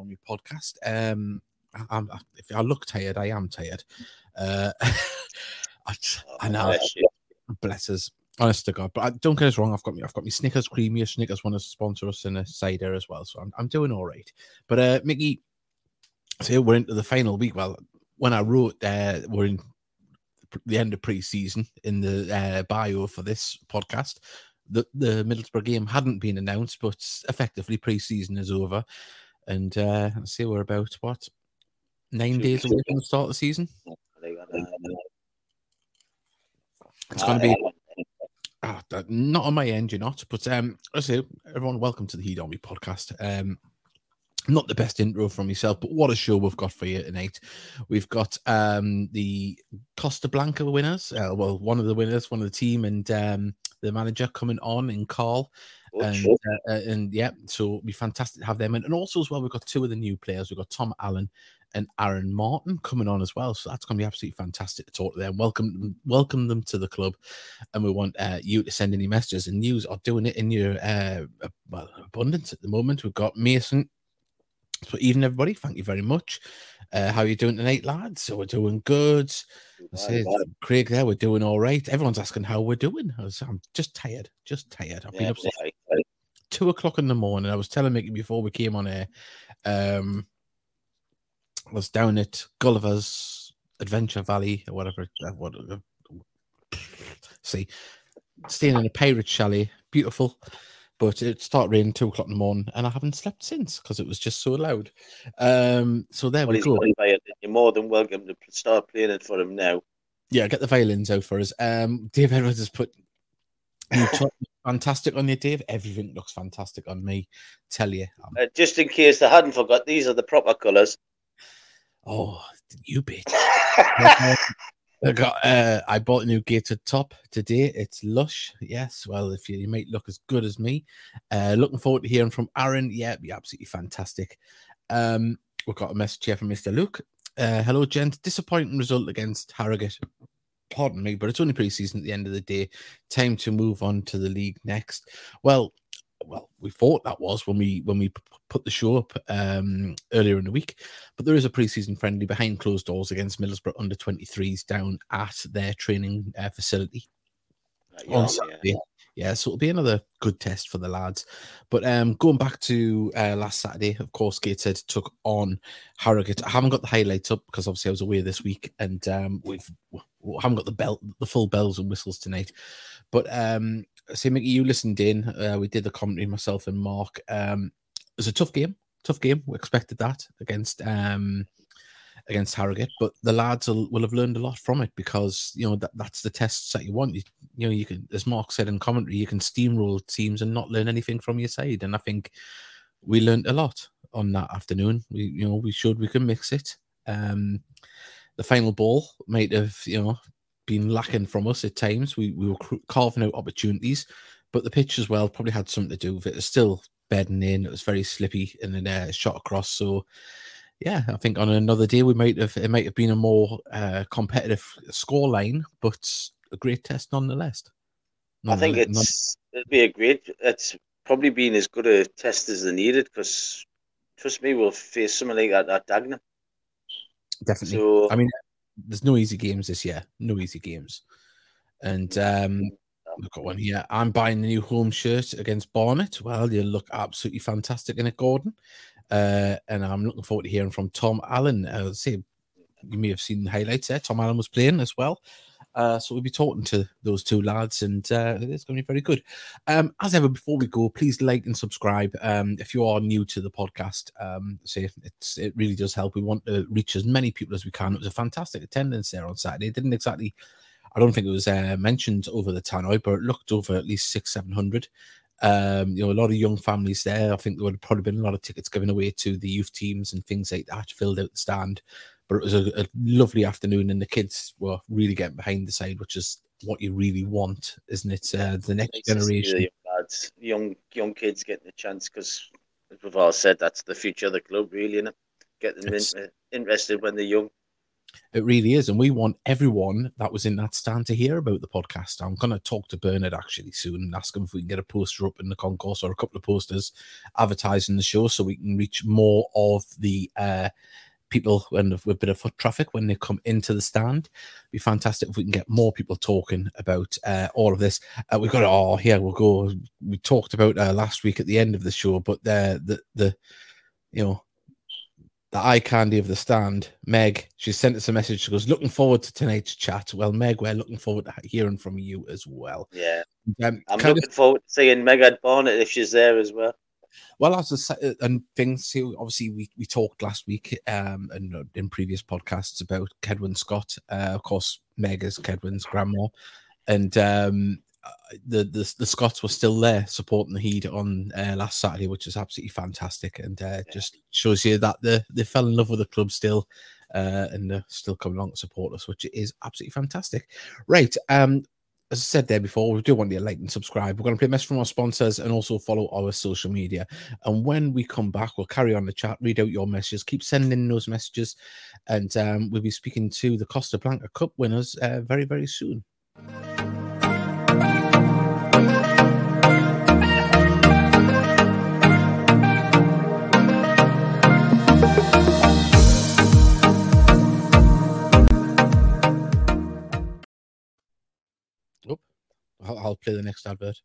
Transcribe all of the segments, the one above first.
everybody. Welcome to the Heed Army podcast. Um, I, I'm, if I look tired, I am tired. Uh, I, I know. Bless us. Honest to God, but I, don't get us wrong. I've got me. I've got me Snickers creamy. Snickers want to sponsor us in a cider as well, so I'm, I'm doing all right. But uh, Mickey, so we're into the final week. Well, when I wrote, uh, we're in the end of pre-season in the uh, bio for this podcast the, the Middlesbrough game hadn't been announced, but effectively pre-season is over, and uh, let's see, we're about what nine days away from the start of the season. It's going to be oh, not on my end, you're not. But um, I say, everyone, welcome to the Heed Army podcast. Um, not the best intro from yourself, but what a show we've got for you tonight. We've got um the Costa Blanca winners, uh, well, one of the winners, one of the team, and um the manager coming on in Carl. Oh, and, uh, uh, and yeah, so it'll be fantastic to have them. And, and also, as well, we've got two of the new players. We've got Tom Allen and Aaron Martin coming on as well. So that's going to be absolutely fantastic to talk to them. Welcome, welcome them to the club, and we want uh, you to send any messages and news are doing it in your uh, well, abundance at the moment. We've got Mason. So even everybody, thank you very much. Uh, how are you doing tonight, lads? So we're doing good. I say, Craig, there we're doing all right. Everyone's asking how we're doing. I am just tired, just tired. I've been up since two o'clock in the morning. I was telling Mickey before we came on air. Um, I was down at Gulliver's Adventure Valley or whatever. Uh, what, uh, see, staying in a pirate chalet, beautiful but it started raining two o'clock in the morning, and I haven't slept since because it was just so loud. Um, so there well, we go. You're more than welcome to start playing it for him now. Yeah, get the violins out for us. Um, Dave Edwards has put fantastic on you, Dave. Everything looks fantastic on me. Tell you. Uh, just in case they hadn't forgot, these are the proper colours. Oh, you bitch. I got. Uh, I bought a new gated top today. It's lush. Yes. Well, if you, you might look as good as me. Uh, looking forward to hearing from Aaron. Yeah, be absolutely fantastic. Um, we've got a message here from Mr. Luke. Uh, hello, gent. Disappointing result against Harrogate. Pardon me, but it's only pre-season at the end of the day. Time to move on to the league next. Well, well, we thought that was when we when we put the show up um, earlier in the week. But there is a preseason friendly behind closed doors against Middlesbrough under 23s down at their training uh, facility uh, on Saturday. Yeah. yeah. so it'll be another good test for the lads. But um, going back to uh, last Saturday, of course, Gateshead took on Harrogate. I haven't got the highlights up because obviously I was away this week, and um, we've we haven't got the belt, the full bells and whistles tonight. But um, say, Mickey, you listened in. Uh, we did the commentary myself and Mark. Um, it was a tough game. Tough game. We expected that against um against Harrogate, but the lads will, will have learned a lot from it because you know that that's the tests that you want. You, you know, you can, as Mark said in commentary, you can steamroll teams and not learn anything from your side. And I think we learned a lot on that afternoon. We, you know, we showed we can mix it. Um, the final ball might have, you know, been lacking from us at times. We we were carving out opportunities, but the pitch as well probably had something to do with it. It's still bedding in. It was very slippy and then uh, shot across. So yeah, I think on another day we might have it might have been a more uh, competitive score line, but a great test nonetheless. I think it's it'd be a great. It's probably been as good a test as they needed because trust me, we'll face something like that at Dagenham. Definitely. So, I mean, there's no easy games this year. No easy games. And um, look at one here. I'm buying the new home shirt against Barnet. Well, you look absolutely fantastic in it, Gordon. Uh, and I'm looking forward to hearing from Tom Allen. Uh, say you may have seen the highlights there. Tom Allen was playing as well. Uh, so we'll be talking to those two lads, and uh, it's going to be very good. Um, as ever, before we go, please like and subscribe. Um, if you are new to the podcast, um, say it's it really does help. We want to reach as many people as we can. It was a fantastic attendance there on Saturday. It didn't exactly, I don't think it was uh, mentioned over the tannoy, but it looked over at least six, seven hundred. Um, you know, a lot of young families there. I think there would have probably been a lot of tickets given away to the youth teams and things like that. Filled out the stand but it was a, a, lovely afternoon and the kids were really getting behind the side which is what you really want isn't it uh, the next generation young young young kids getting a chance because as we've all said that's the future of the club really and get them in, interested when they're young It really is. And we want everyone that was in that stand to hear about the podcast. I'm going to talk to Bernard actually soon and ask him if we can get a poster up in the concourse or a couple of posters advertising the show so we can reach more of the uh, people when with a bit of foot traffic when they come into the stand. It'd be fantastic if we can get more people talking about uh, all of this. Uh, we've got it all here. we'll go. We talked about uh, last week at the end of the show, but the the the you know the eye candy of the stand, Meg, she sent us a message. She goes, Looking forward to tonight's chat. Well, Meg, we're looking forward to hearing from you as well. Yeah. Um, I'm looking of, forward to seeing Meg Barnett if she's there as well. Well, as a, and things, obviously, we, we talked last week um, and uh, in previous podcasts about Kedwin Scott. Uh, of course, Meg is Kedwin's grandma. And um, the, the the Scots were still there supporting the Heed on uh, last Saturday, which is absolutely fantastic, and uh, yeah. just shows you that they they fell in love with the club still, uh, and they're still coming along to support us, which is absolutely fantastic. Right, um, as I said there before, we do want you to like and subscribe. We're going to play a message from our sponsors and also follow our social media. And when we come back, we'll carry on the chat, read out your messages, keep sending those messages, and um, we'll be speaking to the Costa Blanca Cup winners uh, very very soon. I'll, I'll play the next advert.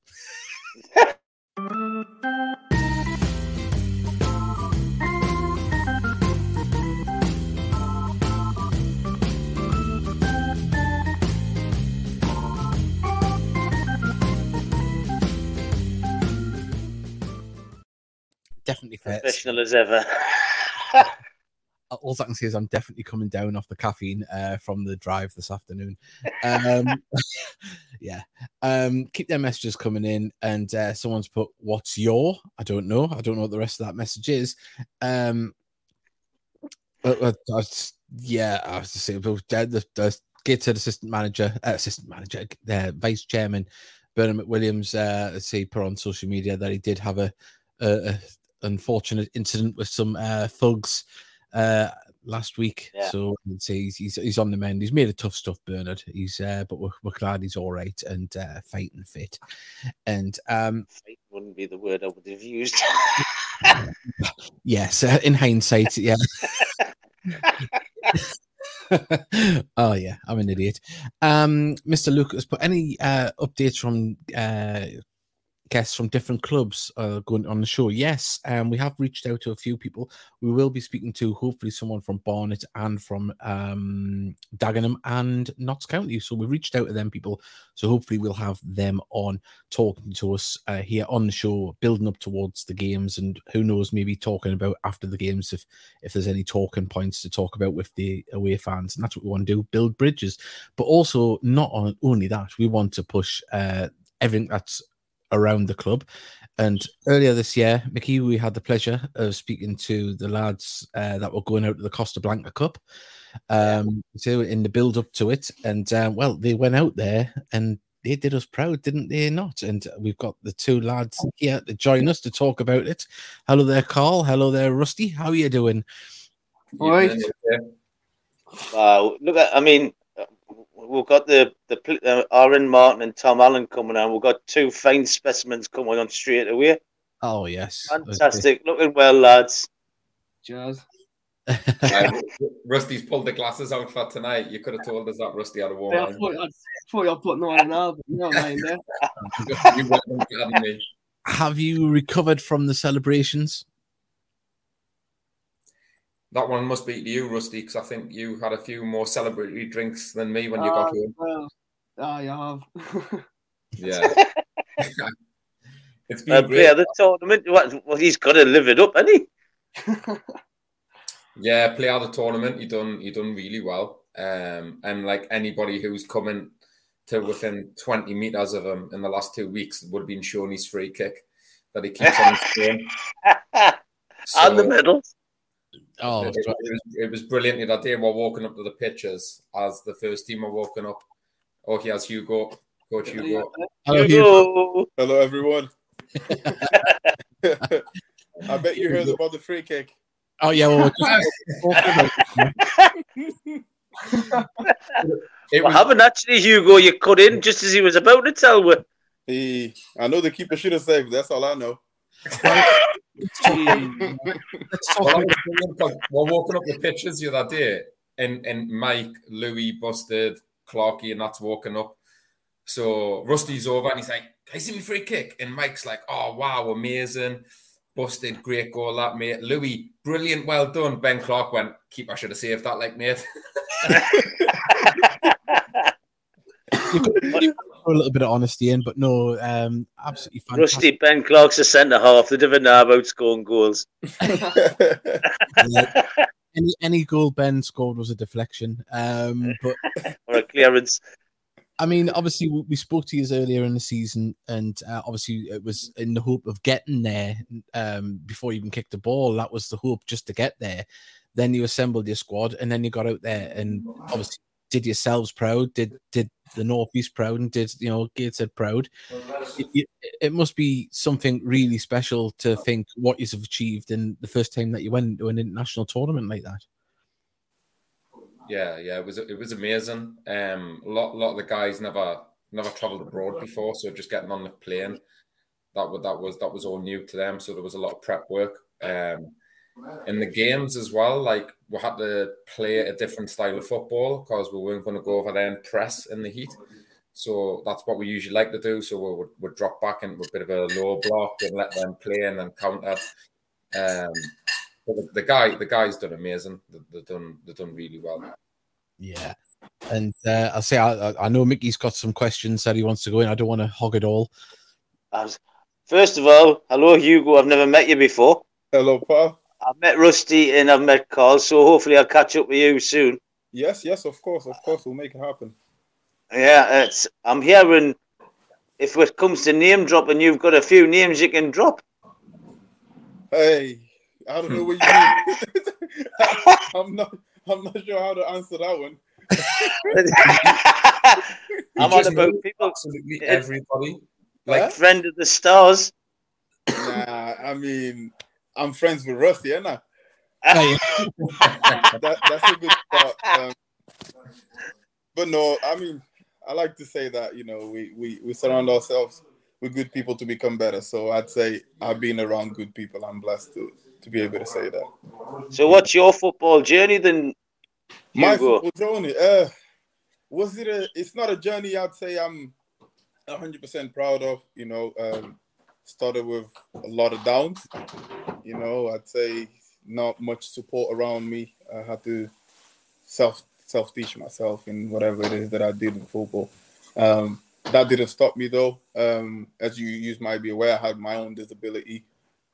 definitely professional as ever. All I can say is I'm definitely coming down off the caffeine uh, from the drive this afternoon. Um, yeah, um, keep their messages coming in, and uh, someone's put, "What's your?" I don't know. I don't know what the rest of that message is. Um, but I yeah, I was to say the, the, assistant manager, uh, assistant manager, uh, vice chairman Bernard McWilliams. Uh, let's see, put on social media that he did have a, a, a unfortunate incident with some uh, thugs uh, last week. Yeah. So he's, he's he's on the mend. He's made a tough stuff, Bernard. He's uh, but we're, we're glad he's all right and uh, fighting fit. And um, fight wouldn't be the word I would have used. yes, uh, in hindsight, yeah. oh yeah, I'm an idiot. Um, Mr. Lucas, put any uh, updates from uh, guests from different clubs uh, going on the show. Yes, um, we have reached out to a few people. We will be speaking to hopefully someone from Barnet and from um, Dagenham and Notts County. So we reached out to them people. So hopefully we'll have them on talking to us uh, here on the show, building up towards the games, and who knows, maybe talking about after the games if if there's any talking points to talk about with the away fans. And that's what we want to do: build bridges. But also, not on, only that, we want to push. Uh, everything that's around the club. And earlier this year, Mickey, we had the pleasure of speaking to the lads uh, that were going out to the Costa Blanca Cup. Um, so in the build up to it, and uh, well, they went out there and they did us proud, didn't they? Not, and we've got the two lads here to join us to talk about it. Hello there, Carl. Hello there, Rusty. How are you doing? All right. Wow, uh, look. I mean, we've got the the uh, Aaron Martin and Tom Allen coming on. We've got two fine specimens coming on straight away. Oh yes, fantastic! Okay. Looking well, lads. Cheers. um, Rusty's pulled the glasses out for tonight. You could have told us that Rusty had a warm. Yeah, I thought, I thought you were putting on an album. You know Have you recovered from the celebrations? That one must be to you, Rusty, because I think you had a few more celebratory drinks than me when you uh, got home. Well, I have. yeah. it's been uh, great. Yeah, the tournament. Well, he's got to live it up, hasn't he? yeah, play out the tournament. You done. You done really well. Um, and like anybody who's coming to within 20 meters of him in the last two weeks would have been shown his free kick that he keeps on his so, on the middle. Oh, it, it, was, it was brilliant that day. We're walking up to the pitches as the first team are walking up. Oh, he has Hugo, Coach Hugo. Hello, Hugo. Hello, everyone. I bet you heard about the free kick. Oh yeah, well, It What was, happened actually, Hugo? You cut in just as he was about to tell me. He, I know the keeper should have saved. That's all I know. Let's well, I about- was thinking, 'cause we're walking up the pitches the other day, and, and Mike, Louis, Busted, Clarky, and that's walking up. So Rusty's over and he's like, Can I see me free kick? And Mike's like, Oh, wow, amazing. Busted, great goal, that mate. Louis, brilliant, well done. Ben Clark went, Keep, I should have saved that, like, mate. you've got- you've got to throw a little bit of honesty in, but no, um, absolutely fantastic. Rusty Ben Clark's a centre half. They never know about scoring goals. Yeah. Any any goal Ben scored was a deflection. Um, but or a clearance. I mean, obviously, we we spoke to you earlier in the season, and uh, obviously, it was in the hope of getting there um, before you even kicked the ball. That was the hope, just to get there. Then you assembled your squad, and then you got out there, and obviously, did yourselves proud, did did the Northeast proud, and did you know Gateshead proud. It, it, must be something really special to think what you've achieved in the first time that you went to an international tournament like that. Yeah, yeah, it was it was amazing. Um, a lot, lot of the guys never never travelled abroad before, so just getting on the plane, that that was that was all new to them. So there was a lot of prep work. Um, in the games as well, like we had to play a different style of football because we weren't going to go over there and press in the heat. So that's what we usually like to do. So we would we'd drop back into a bit of a low block and let them play and then counter. Um, but the, the guy, the guys done amazing. They, they've done they've done really well. Yeah. And uh, I'll say, I, I- I know Mickey's got some questions that he wants to go in. I don't want to hog it all. First of all, hello Hugo. I've never met you before. Hello, pal. I've met Rusty and I've met Carl, so hopefully I'll catch up with you soon. Yes, yes, of course, of course, we'll make it happen. Yeah, it's I'm hearing if it comes to name dropping, you've got a few names you can drop. Hey, I don't know what you mean. I'm not. I'm not sure how to answer that one. I'm You on just about people absolutely it- everybody. Like, Like friend of the stars. nah, I mean, I'm friends with Rusty, and I. That, that's a good start. Um, but no, I mean, I like to say that you know we we we surround ourselves with good people to become better. So I'd say I've been around good people. I'm blessed to to be able to say that. So what's your football journey then? My Hugo? football journey, uh, was it a? It's not a journey. I'd say I'm 100 percent proud of. You know, um, started with a lot of downs. You know, I'd say not much support around me. I had to self self teach myself in whatever it is that I did in football. Um, that didn't stop me though. Um, as you, you might be aware, I had my own disability,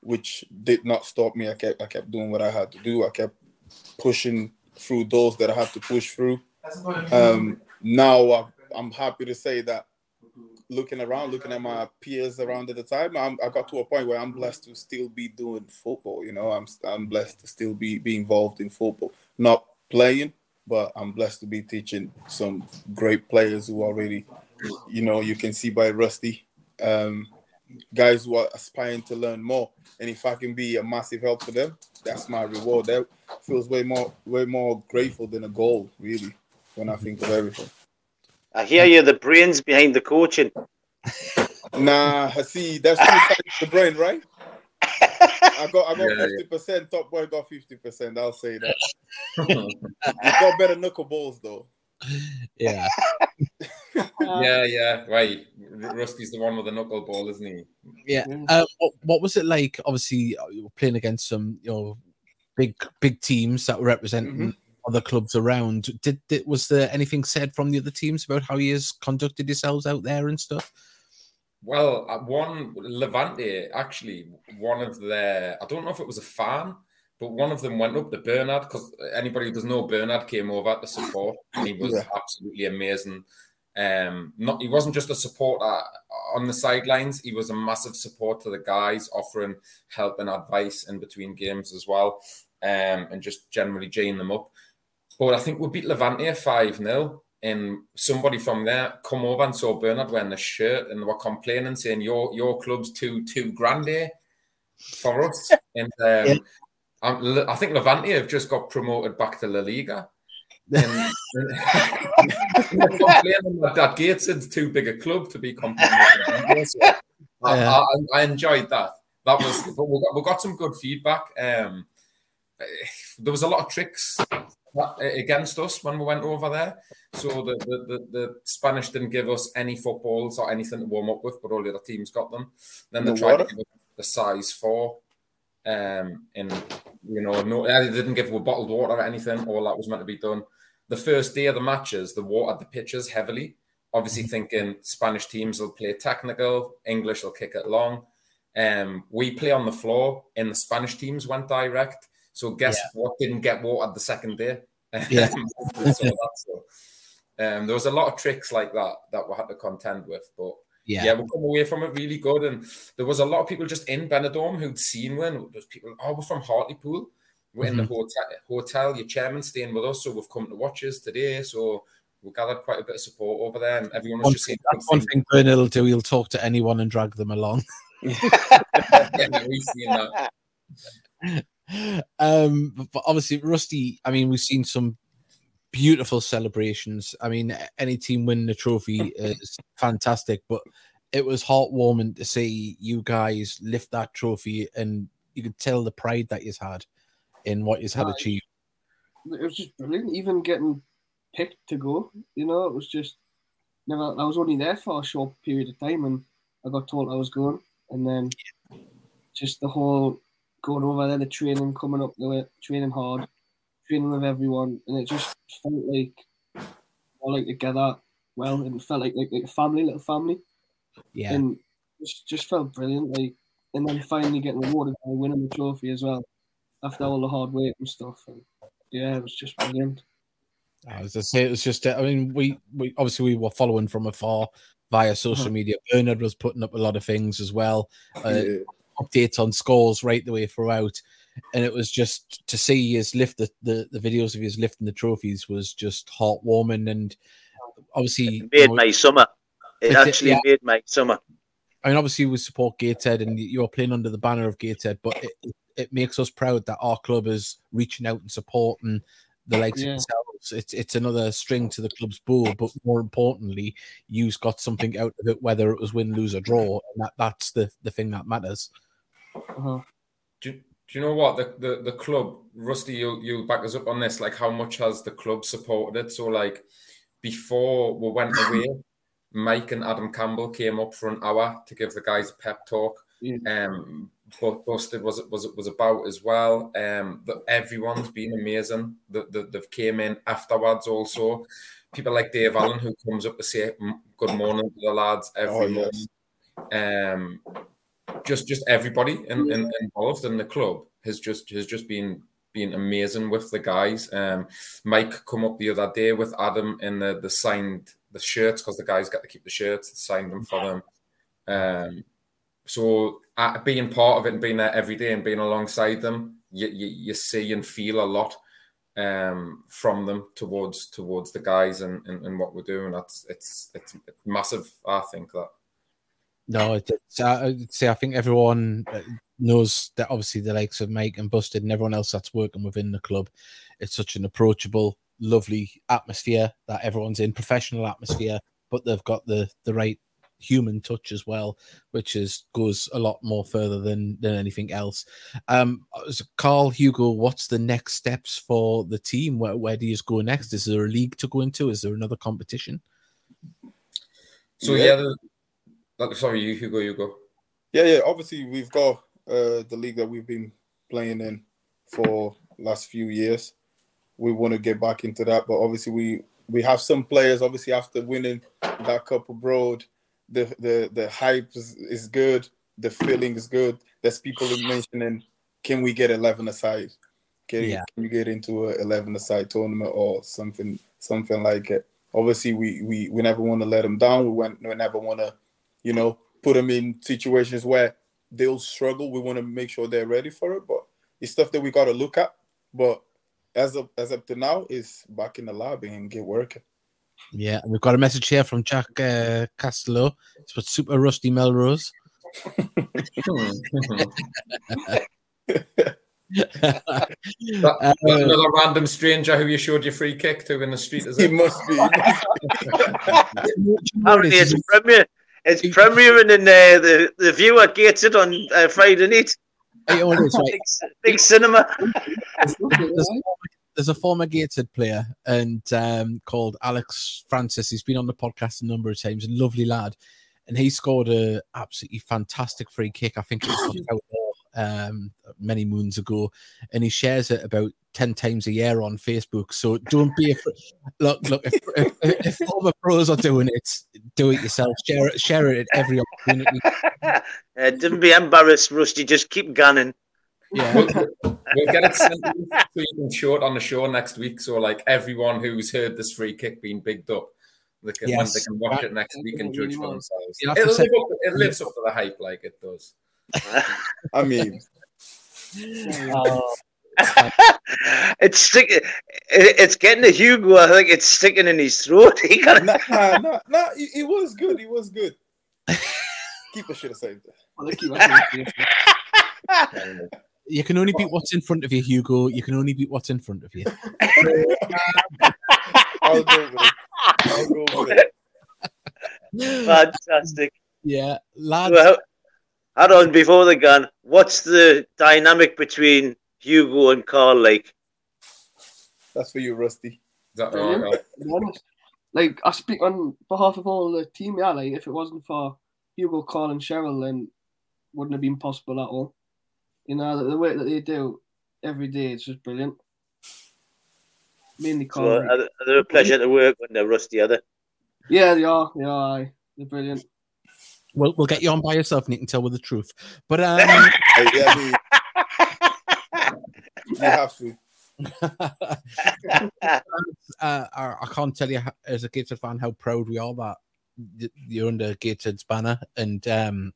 which did not stop me. I kept I kept doing what I had to do. I kept pushing through doors that I had to push through. Um, now I, I'm happy to say that looking around, looking at my peers around at the time, I'm, I got to a point where I'm blessed to still be doing football. You know, I'm I'm blessed to still be be involved in football, not playing, but I'm blessed to be teaching some great players who already, you know, you can see by Rusty, um, guys who are aspiring to learn more. And if I can be a massive help for them, that's my reward. That feels way more way more grateful than a goal, really, when I think of everything. I hear you're the brains behind the coaching. Nah, I see. That's two sides of the brain, right? I got I got Yeah, fifty percent. Top boy got fifty percent. I'll say that. You got better knuckleballs though. yeah. yeah, yeah, right. Rusty's the one with the knuckleball, isn't he? Yeah. Uh, what, what was it like? Obviously, uh, you were playing against some, you know, big big teams that were representing other clubs around. Did, did was there anything said from the other teams about how he has conducted yourselves out there and stuff? Well, uh, one Levante actually, one of their I don't know if it was a fan, but one of them went up to Bernard because anybody who doesn't know Bernard came over to support, and he was Yeah. absolutely amazing. Um, not he wasn't just a supporter on the sidelines; he was a massive support to the guys, offering help and advice in between games as well, um, and just generally geeing them up. But I think we beat Levante five 0 and somebody from there come over and saw Bernard wearing the shirt, and they were complaining, saying your your club's too too grande for us. And um, Yeah. I think Levante have just got promoted back to La Liga. And, complaining that, Gateshead's too big a club to be complaining. So I, Yeah. I, I enjoyed that. That was, but we got, we got some good feedback. Um, there was a lot of tricks against us when we went over there. So the, the, the, the Spanish didn't give us any footballs or anything to warm up with, but all the other teams got them. Then they No tried water? to give us the size four. Um, and you know, no, they didn't give us bottled water or anything. All that was meant to be done. The first day of the matches, the watered the pitches heavily. Obviously, thinking Spanish teams will play technical, English will kick it long. Um, we play on the floor, and the Spanish teams went direct. So guess what didn't get watered the second day? Yeah. So so, um, there was a lot of tricks like that that we had to contend with, but Yeah. yeah, we come away from it really good. And there was a lot of people just in Benidorm who'd seen one. There's people, oh, we're from Hartlepool. We're in the Mm-hmm. hotel, hotel, your chairman's staying with us, so we've come to watch us today. So we gathered quite a bit of support over there, and everyone was One just saying That's one thing Bernard will do. He'll talk to anyone and drag them along. yeah, we've seen that. um, but, but obviously, Rusty. I mean, we've seen some beautiful celebrations. I mean, any team winning the trophy is fantastic, but it was heartwarming to see you guys lift that trophy, and you could tell the pride that you've had in what you've had Right. achieved. it was just brilliant. Even getting picked to go, you know, it was just never. I was only there for a short period of time, and I got told I was going, and then just the whole going over there, the training, coming up to it, training hard, training with everyone, and it just felt like all like together well, and felt like like, like a family, little family, Yeah, and just just felt brilliant. Like, and then finally getting rewarded by winning the trophy as well, after all the hard work and stuff. And yeah, it was just brilliant. as I say, it was just. uh, I mean, we we obviously we were following from afar via social Uh-huh. media. Bernard was putting up a lot of things as well. Uh, Yeah. Updates on scores right the way throughout. And it was just to see his lift the, the, the videos of his lifting the trophies was just heartwarming and obviously It you made know, my summer. It It actually yeah. made my summer. I mean obviously we support Gateshead and you're playing under the banner of Gateshead, but it, it, it makes us proud that our club is reaching out and supporting the likes Yeah. of themselves. It's it's another string to the club's bow, but more importantly, you've got something out of it, whether it was win, lose, or draw, and that, that's the, the thing that matters. Uh-huh. Do, do you know what the, the the club Rusty? You'll you'll back us up on this. Like, how much has the club supported it? So, like, before we went away, Mike and Adam Campbell came up for an hour to give the guys a pep talk. Yeah. Um, but busted was it was it was about as well. Um, that everyone's been amazing. That the, they've came in afterwards also. People like Dave Allen who comes up to say good morning to the lads every Oh, morning um, just just everybody in, in, involved in the club has just has just been been amazing with the guys. Um, Mike come up the other day with Adam in the the signed the shirts because the guys got to keep the shirts, signed them for them. Um, so uh, being part of it and being there every day and being alongside them, you, you, you see and feel a lot um, from them towards towards the guys and, and, and what we're doing. That's it's it's massive. I think that. No, it- it's, uh, I'd say I think everyone uh, knows that obviously the likes of Mike and Busted and everyone else that's working within the club, it's such an approachable, lovely atmosphere that everyone's in, professional atmosphere, but they've got the the right human touch as well, which is goes a lot more further than than anything else. Um, so Carl Hugo, what's the next steps for the team? Where where do you go next? Is there a league to go into? Is there another competition? So Yeah. yeah, the, like, sorry, you Hugo, you go. Yeah, yeah. Obviously, we've got uh, the league that we've been playing in for last few years. We want to get back into that, but obviously, we we have some players. Obviously, after winning that cup abroad, the the the hype is, is good. The feeling is good. There's people mentioning, can we get eleven aside? Can, Yeah. can you get into a eleven aside tournament or something something like it? Obviously, we we we never want to let them down. We want we never want to you know, put them in situations where they'll struggle. We want to make sure they're ready for it, but it's stuff that we got to look at. But as of as up to now, is back in the lobby and get working. Yeah, and we've got a message here from Jack uh, Castello. It's for Super Rusty Melrose. That- Uh, Another random stranger who you showed your free kick to in the street, is He it? must be. Apparently, it's premier. It's premiering in uh, the the view at Gateshead on uh, Friday night. Hey, oh, it is, right. Big, big cinema. there's, there's a former Gateshead player and um, called Alex Francis. He's been on the podcast a number of times. Lovely lad, and he scored a absolutely fantastic free kick. I think it was from Outlaw, um, many moons ago, and he shares it about ten times a year on Facebook. So don't be afraid. Look, look. If, if, if former pros are doing it, do it yourself. Share it. Share it at every opportunity. Uh, don't be embarrassed, Rusty. Just keep gunning. Yeah. We'll, we'll get it sent so you can show it on the show next week. So, like everyone who's heard this free kick being bigged up, they can when Yes. they can watch it next week and judge for themselves. You It'll live up, it lives up to the hype, like it does. I mean, Oh, it's stick. It's getting to Hugo. I think it's sticking in his throat. He got nah, nah, nah, nah, he, he was good. He was good. Keeper should have saved it. Keep asking me. You can only beat what's in front of you, Hugo. You can only beat what's in front of you. I'll go with it. I'll go with it. fantastic. Yeah, lads. Well, hold on before the gun. What's the dynamic between Hugo and Carl like? That's for you, Rusty. is that Brilliant. all right? honest. Like I speak on behalf of all the team, yeah. Like if it wasn't for Hugo, Carl, and Cheryl, then wouldn't have been possible at all. You know the, the way that they do every day, it's just brilliant. Mainly Carl. So, like- are, they- are they a pleasure to work when they're rusty? Are they? yeah, they are. They are. aye. They're brilliant. We'll, we'll get you on by yourself and you can tell with the truth. But um, yeah, I mean, you have to. uh, I, can't tell you how, as a Gateshead fan how proud we are that you're under Gateshead's banner and um,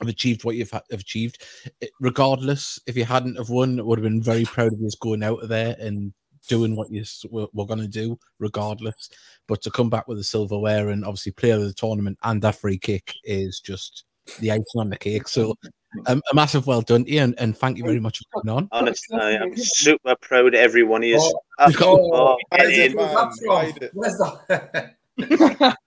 have achieved what you've ha- achieved. It- regardless, if you hadn't have won, would have been very proud of you going out of there and doing what you s- were, were going to do, regardless. But to come back with the silverware and obviously player of the tournament and that free kick is just the icing on the cake. So um, a massive well done to you and, and thank you very much for coming on. Honestly, I am super proud of every one of you. Oh, oh, get Hide it, in. man. That's wrong. Hide it. Where's that?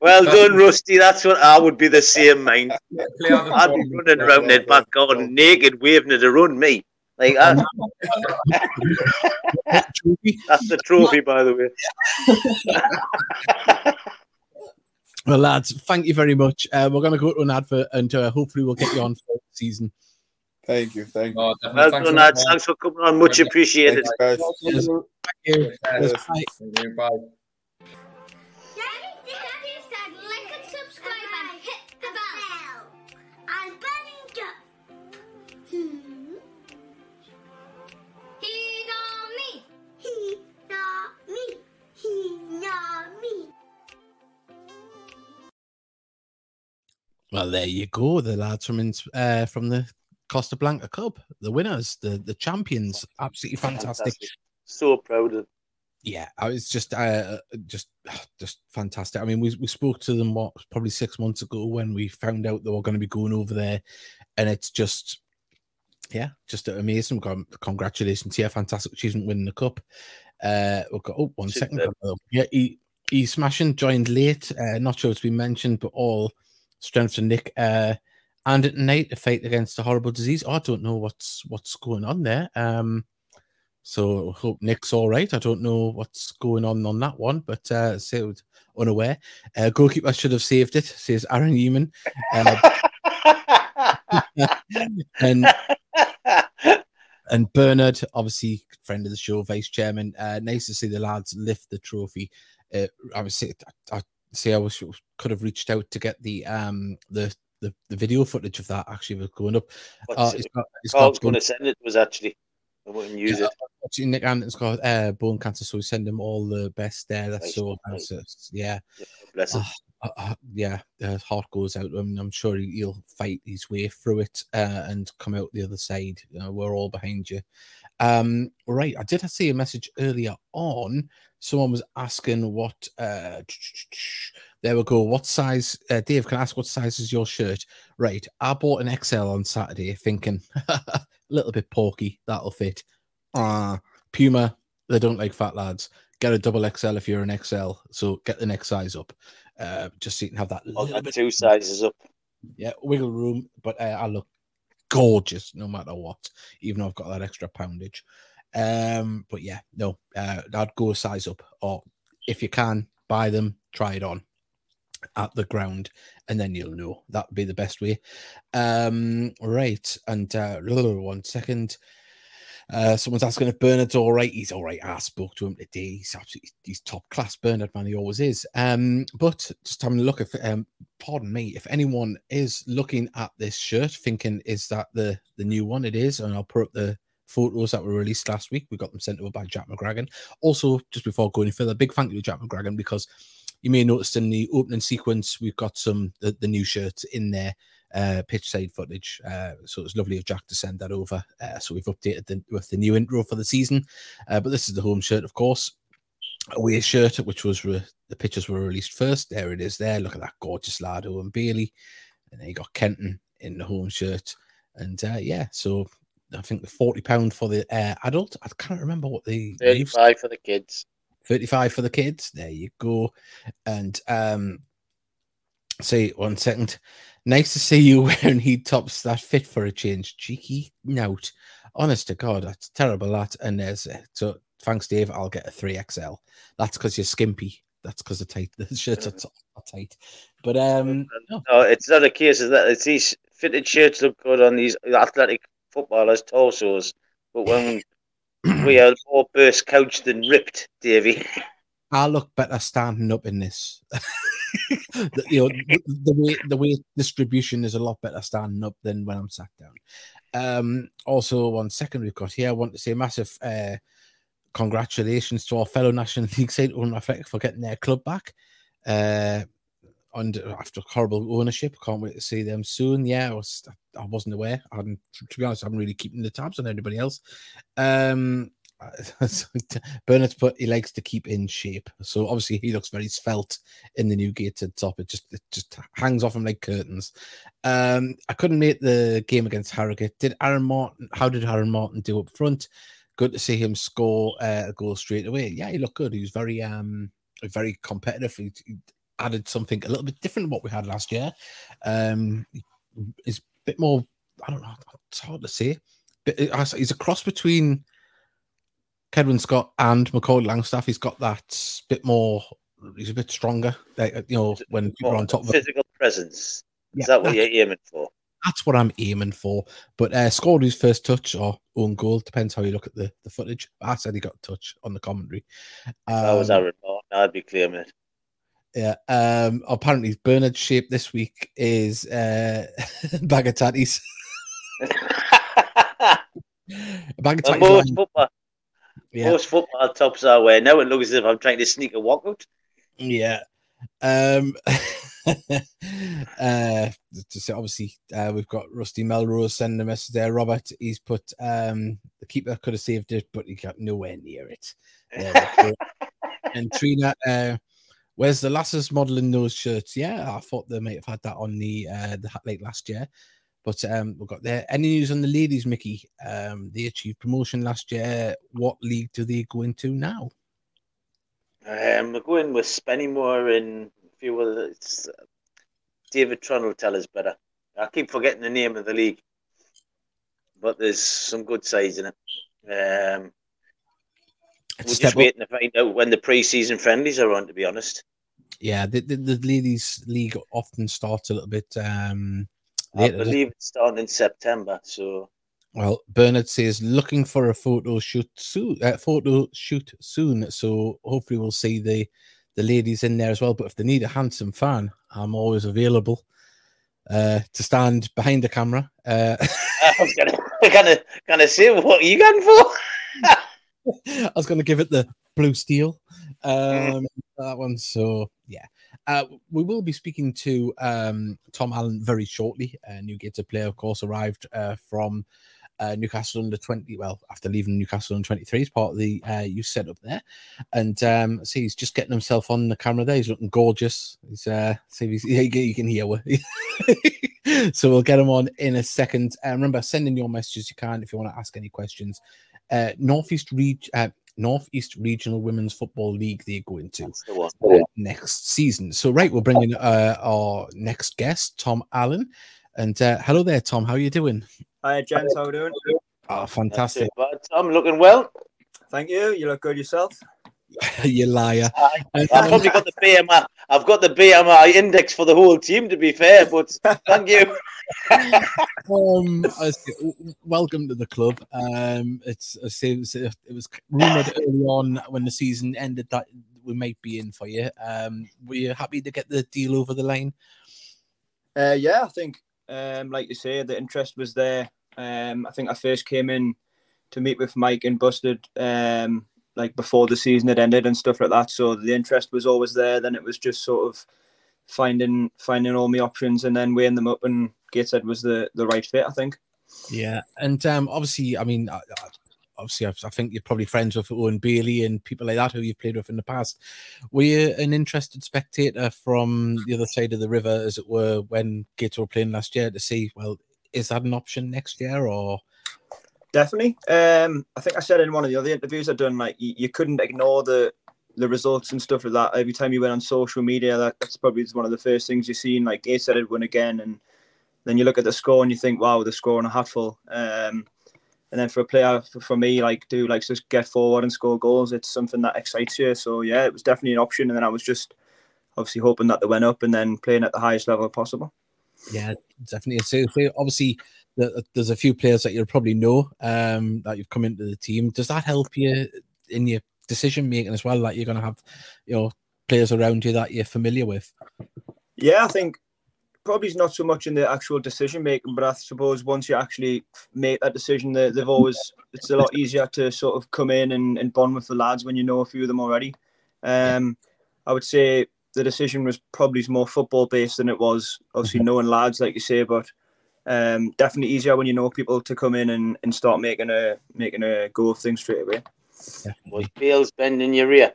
Well done, Rusty. That's what I would be the same mind. Play on the I'd be running around that back garden naked, waving at the run me. Like I, that's the trophy, by the way. Well, lads, thank you very much. Uh, we're going to go to an advert and uh, hopefully we'll get you on for the season. Thank you. Thank you. Oh, definitely. Well Thanks done, lads. Thanks for coming on. Much appreciated. Thanks, guys. Thank you. Yes. Yes, bye. Thank you. Bye. Daddy, Well, there you go. The lads from uh, from the Costa Blanca Cup, the winners, the the champions. Absolutely fantastic. So proud of. Yeah, I was just uh, just just fantastic. I mean, we we spoke to them what probably six months ago when we found out they were going to be going over there, and it's just yeah, just amazing. Con- Congratulations here, fantastic achievement winning the cup. Uh, we've got oh one second. Superb. Yeah, he he smashing joined late. Uh, not sure it's been mentioned, but all strength to Nick. Uh, and at night, a fight against a horrible disease. Oh, I don't know what's what's going on there. Um, so hope Nick's all right. I don't know what's going on on that one, but uh, was unaware. Uh, goalkeeper should have saved it, says Aaron Newman. Uh, and and Bernard, obviously friend of the show, vice chairman. Uh, nice to see the lads lift the trophy. Uh, I say, I, I say I wish could have reached out to get the um the the, the video footage of that actually was going up. Uh, it? it's got, it's Carl's got going to send it was actually. I wouldn't use it. Actually, Nick Anderton's got uh, bone cancer, so we send him all the best there. That's Nice, so nice. Yeah, Yeah, bless him. uh, uh, yeah. The heart goes out to him. I'm sure he- he'll fight his way through it uh, and come out the other side. You know, we're all behind you. Um, right. I did see a message earlier on. Someone was asking what. Uh, there we go. What size? Uh, Dave, can I ask what size is your shirt? Right. I bought an XL on Saturday, thinking a little bit porky. That'll fit. Uh, Puma, they don't like fat lads. Get a double XL if you're an XL. So get the next size up. Uh, just so you can have that little bit two sizes up. yeah, wiggle room, but uh, I look gorgeous no matter what, even though I've got that extra poundage. Um, but yeah, no, uh, I'd go a size up, or if you can buy them, try it on at the ground, and then you'll know that would be the best way. Um, right, and uh, one second. Uh, someone's asking if Bernard's all right. He's all right. I spoke to him today. He's absolutely he's top class. Bernard man, he always is. Um, but just having a look at um, pardon me, if anyone is looking at this shirt, thinking is that the the new one, it is, and I'll put up the photos that were released last week. We got them sent over by Jack McGragan. Also, just before going further, big thank you to Jack McGragan because you may have noticed in the opening sequence we've got some the, the new shirts in there uh pitch side footage uh so it's lovely of jack to send that over uh, so we've updated the, with the new intro for the season. Uh, but this is the home shirt of course. Away shirt which was re- the pictures were released first. There it is there. Look at that gorgeous lad Owen Bailey. And then you got Kenton in the home shirt. And uh yeah so I think the 40 pound for the uh, adult I can't remember what the leaves 35 for the kids. 35 for the kids. There you go. And um say one second. Nice to see you wearing Heed tops that fit for a change. Cheeky note. Honest to God, that's terrible that. And there's uh, so thanks, Dave. I'll get a 3XL. That's because you're skimpy. That's because of tight. The shirts are, t- are tight. But um no. No, it's not a case of that. It's these fitted shirts look good on these athletic footballers' torsos, but when we are more burst couched than ripped, Davy. I look better standing up in this. the, you know, the, the way the way distribution is a lot better standing up than when I'm sat down. Um, also, one second we've got here. I want to say massive uh, congratulations to our fellow National League side Owen for getting their club back. Uh, under after horrible ownership, can't wait to see them soon. Yeah, I was I wasn't aware. I'm to be honest, I'm really keeping the tabs on anybody else. Um, Bernard's put he likes to keep in shape, so obviously he looks very svelte in the new gated top. It just it just hangs off him like curtains. Um, I couldn't make the game against Harrogate. Did Aaron Martin? How did Aaron Martin do up front? Good to see him score uh, a goal straight away. Yeah, he looked good. He was very um very competitive. He, he added something a little bit different to what we had last year. Um, he's a bit more. I don't know. It's hard to say. But he's a cross between Kedwin Scott and Macaulay Langstaff. He's got that bit more. He's a bit stronger. Like, you know, when people are on top of him. physical presence. Yeah, Is that what you're aiming for? That's what I'm aiming for. But uh, scored his first touch or own goal. Depends how you look at the, the footage. I said he got a touch on the commentary. If I was Um, Aaron Martin, I'd be claiming it. Yeah. Um. Apparently, Bernard's shape this week is uh, bag of tatties. A bag of tatties. most football, Yeah. most football tops I wear now, it looks as if I'm trying to sneak a walkout. Yeah. Um. uh. To say, obviously, uh, we've got Rusty Melrose sending a message there. Robert, he's put um the keeper could have saved it, but he got nowhere near it. And Trina, uh, where's the lasses modeling those shirts? Yeah, I thought they might have had that on the uh the late last year. But um, we've got there. Any news on the ladies, Mickey? Um, they achieved promotion last year. What league do they go into now? Um, we're going with Spennymoor and a few other. It's, uh, David Tron will tell us better. I keep forgetting the name of the league, but there's some good sides in it. Um, we're just up. waiting to find out when the pre-season friendlies are on. To be honest, Yeah, the, the, the ladies league often starts a little bit um I believe it's starting in September. So Well, Bernard says looking for a photo shoot soon. Uh, photo shoot soon. So hopefully we'll see the the ladies in there as well. But if they need a handsome fan, I'm always available uh, to stand behind the camera. Uh, I was gonna, gonna, gonna say, what are you going for? I was going to give it the blue steel. Um, that one. So yeah, uh, we will be speaking to um, Tom Allen very shortly. Uh, Newgate's player, of course, arrived uh, from uh, Newcastle under 20. Well, after leaving Newcastle under 23, he's part of the uh, youth setup there. And um, see, he's just getting himself on the camera there. He's looking gorgeous. He's uh, see, he's, yeah, you can- hear. so we'll get him on in a second. Uh, remember, send in your messages you can if you want to ask any questions. Uh, Northeast Reg- uh, Northeast Regional Women's Football League they're going to That's the one. next season. So, right, we're bringing uh, our next guest, Tom Allen. And uh, hello there, Tom. How are you doing? Hi, gents. How are we doing? Oh, fantastic. it, bud. I'm looking well. Thank you. You look good yourself. you liar. I, And, I've um, probably got the BMI. I've got the BMI index for the whole team, to be fair. But thank you. um, I say, w- welcome to the club. Um, it's I say it was, it was rumored early on when the season ended that we might be in for you. Um, were you happy to get the deal over the line? Uh, yeah, I think, um, like you say, the interest was there. Um, I think I first came in to meet with Mike and Busted um, like before the season had ended and stuff like that. So the interest was always there. Then it was just sort of finding finding all my options and then weighing them up. And Gateshead was the the right fit, I think. Yeah, and um, obviously, I mean, I- I- obviously, I, think you're probably friends with Owen Bailey and people like that who you've played with in the past. Were you an interested spectator from the other side of the river, as it were, when Gator were playing last year to see, well, is that an option next year or? Definitely. Um, I think I said in one of the other interviews I've done, like you, you couldn't ignore the the results and stuff like that. Every time you went on social media, that, that's probably one of the first things you've seen. Like Gates said, it win again, and then you look at the score and you think, wow, the score on a hatful. Um, and then for a player, for, for me, like do like just get forward and score goals, it's something that excites you. So yeah, it was definitely an option. And then I was just obviously hoping that they went up and then playing at the highest level possible. Yeah, definitely. So, obviously, there's a few players that you'll probably know um, that you've come into the team. Does that help you in your decision making as well? That you're going to have, you know, players around you that you're familiar with. Yeah, I think probably not so much in the actual decision making, but I suppose once you actually make that decision, they, they've always it's a lot easier to sort of come in and, and bond with the lads when you know a few of them already. Um, I would say the decision was probably more football based than it was obviously knowing lads, like you say, but um, definitely easier when you know people to come in and, and start making a making a go of things straight away. Was Bale's bending your ear?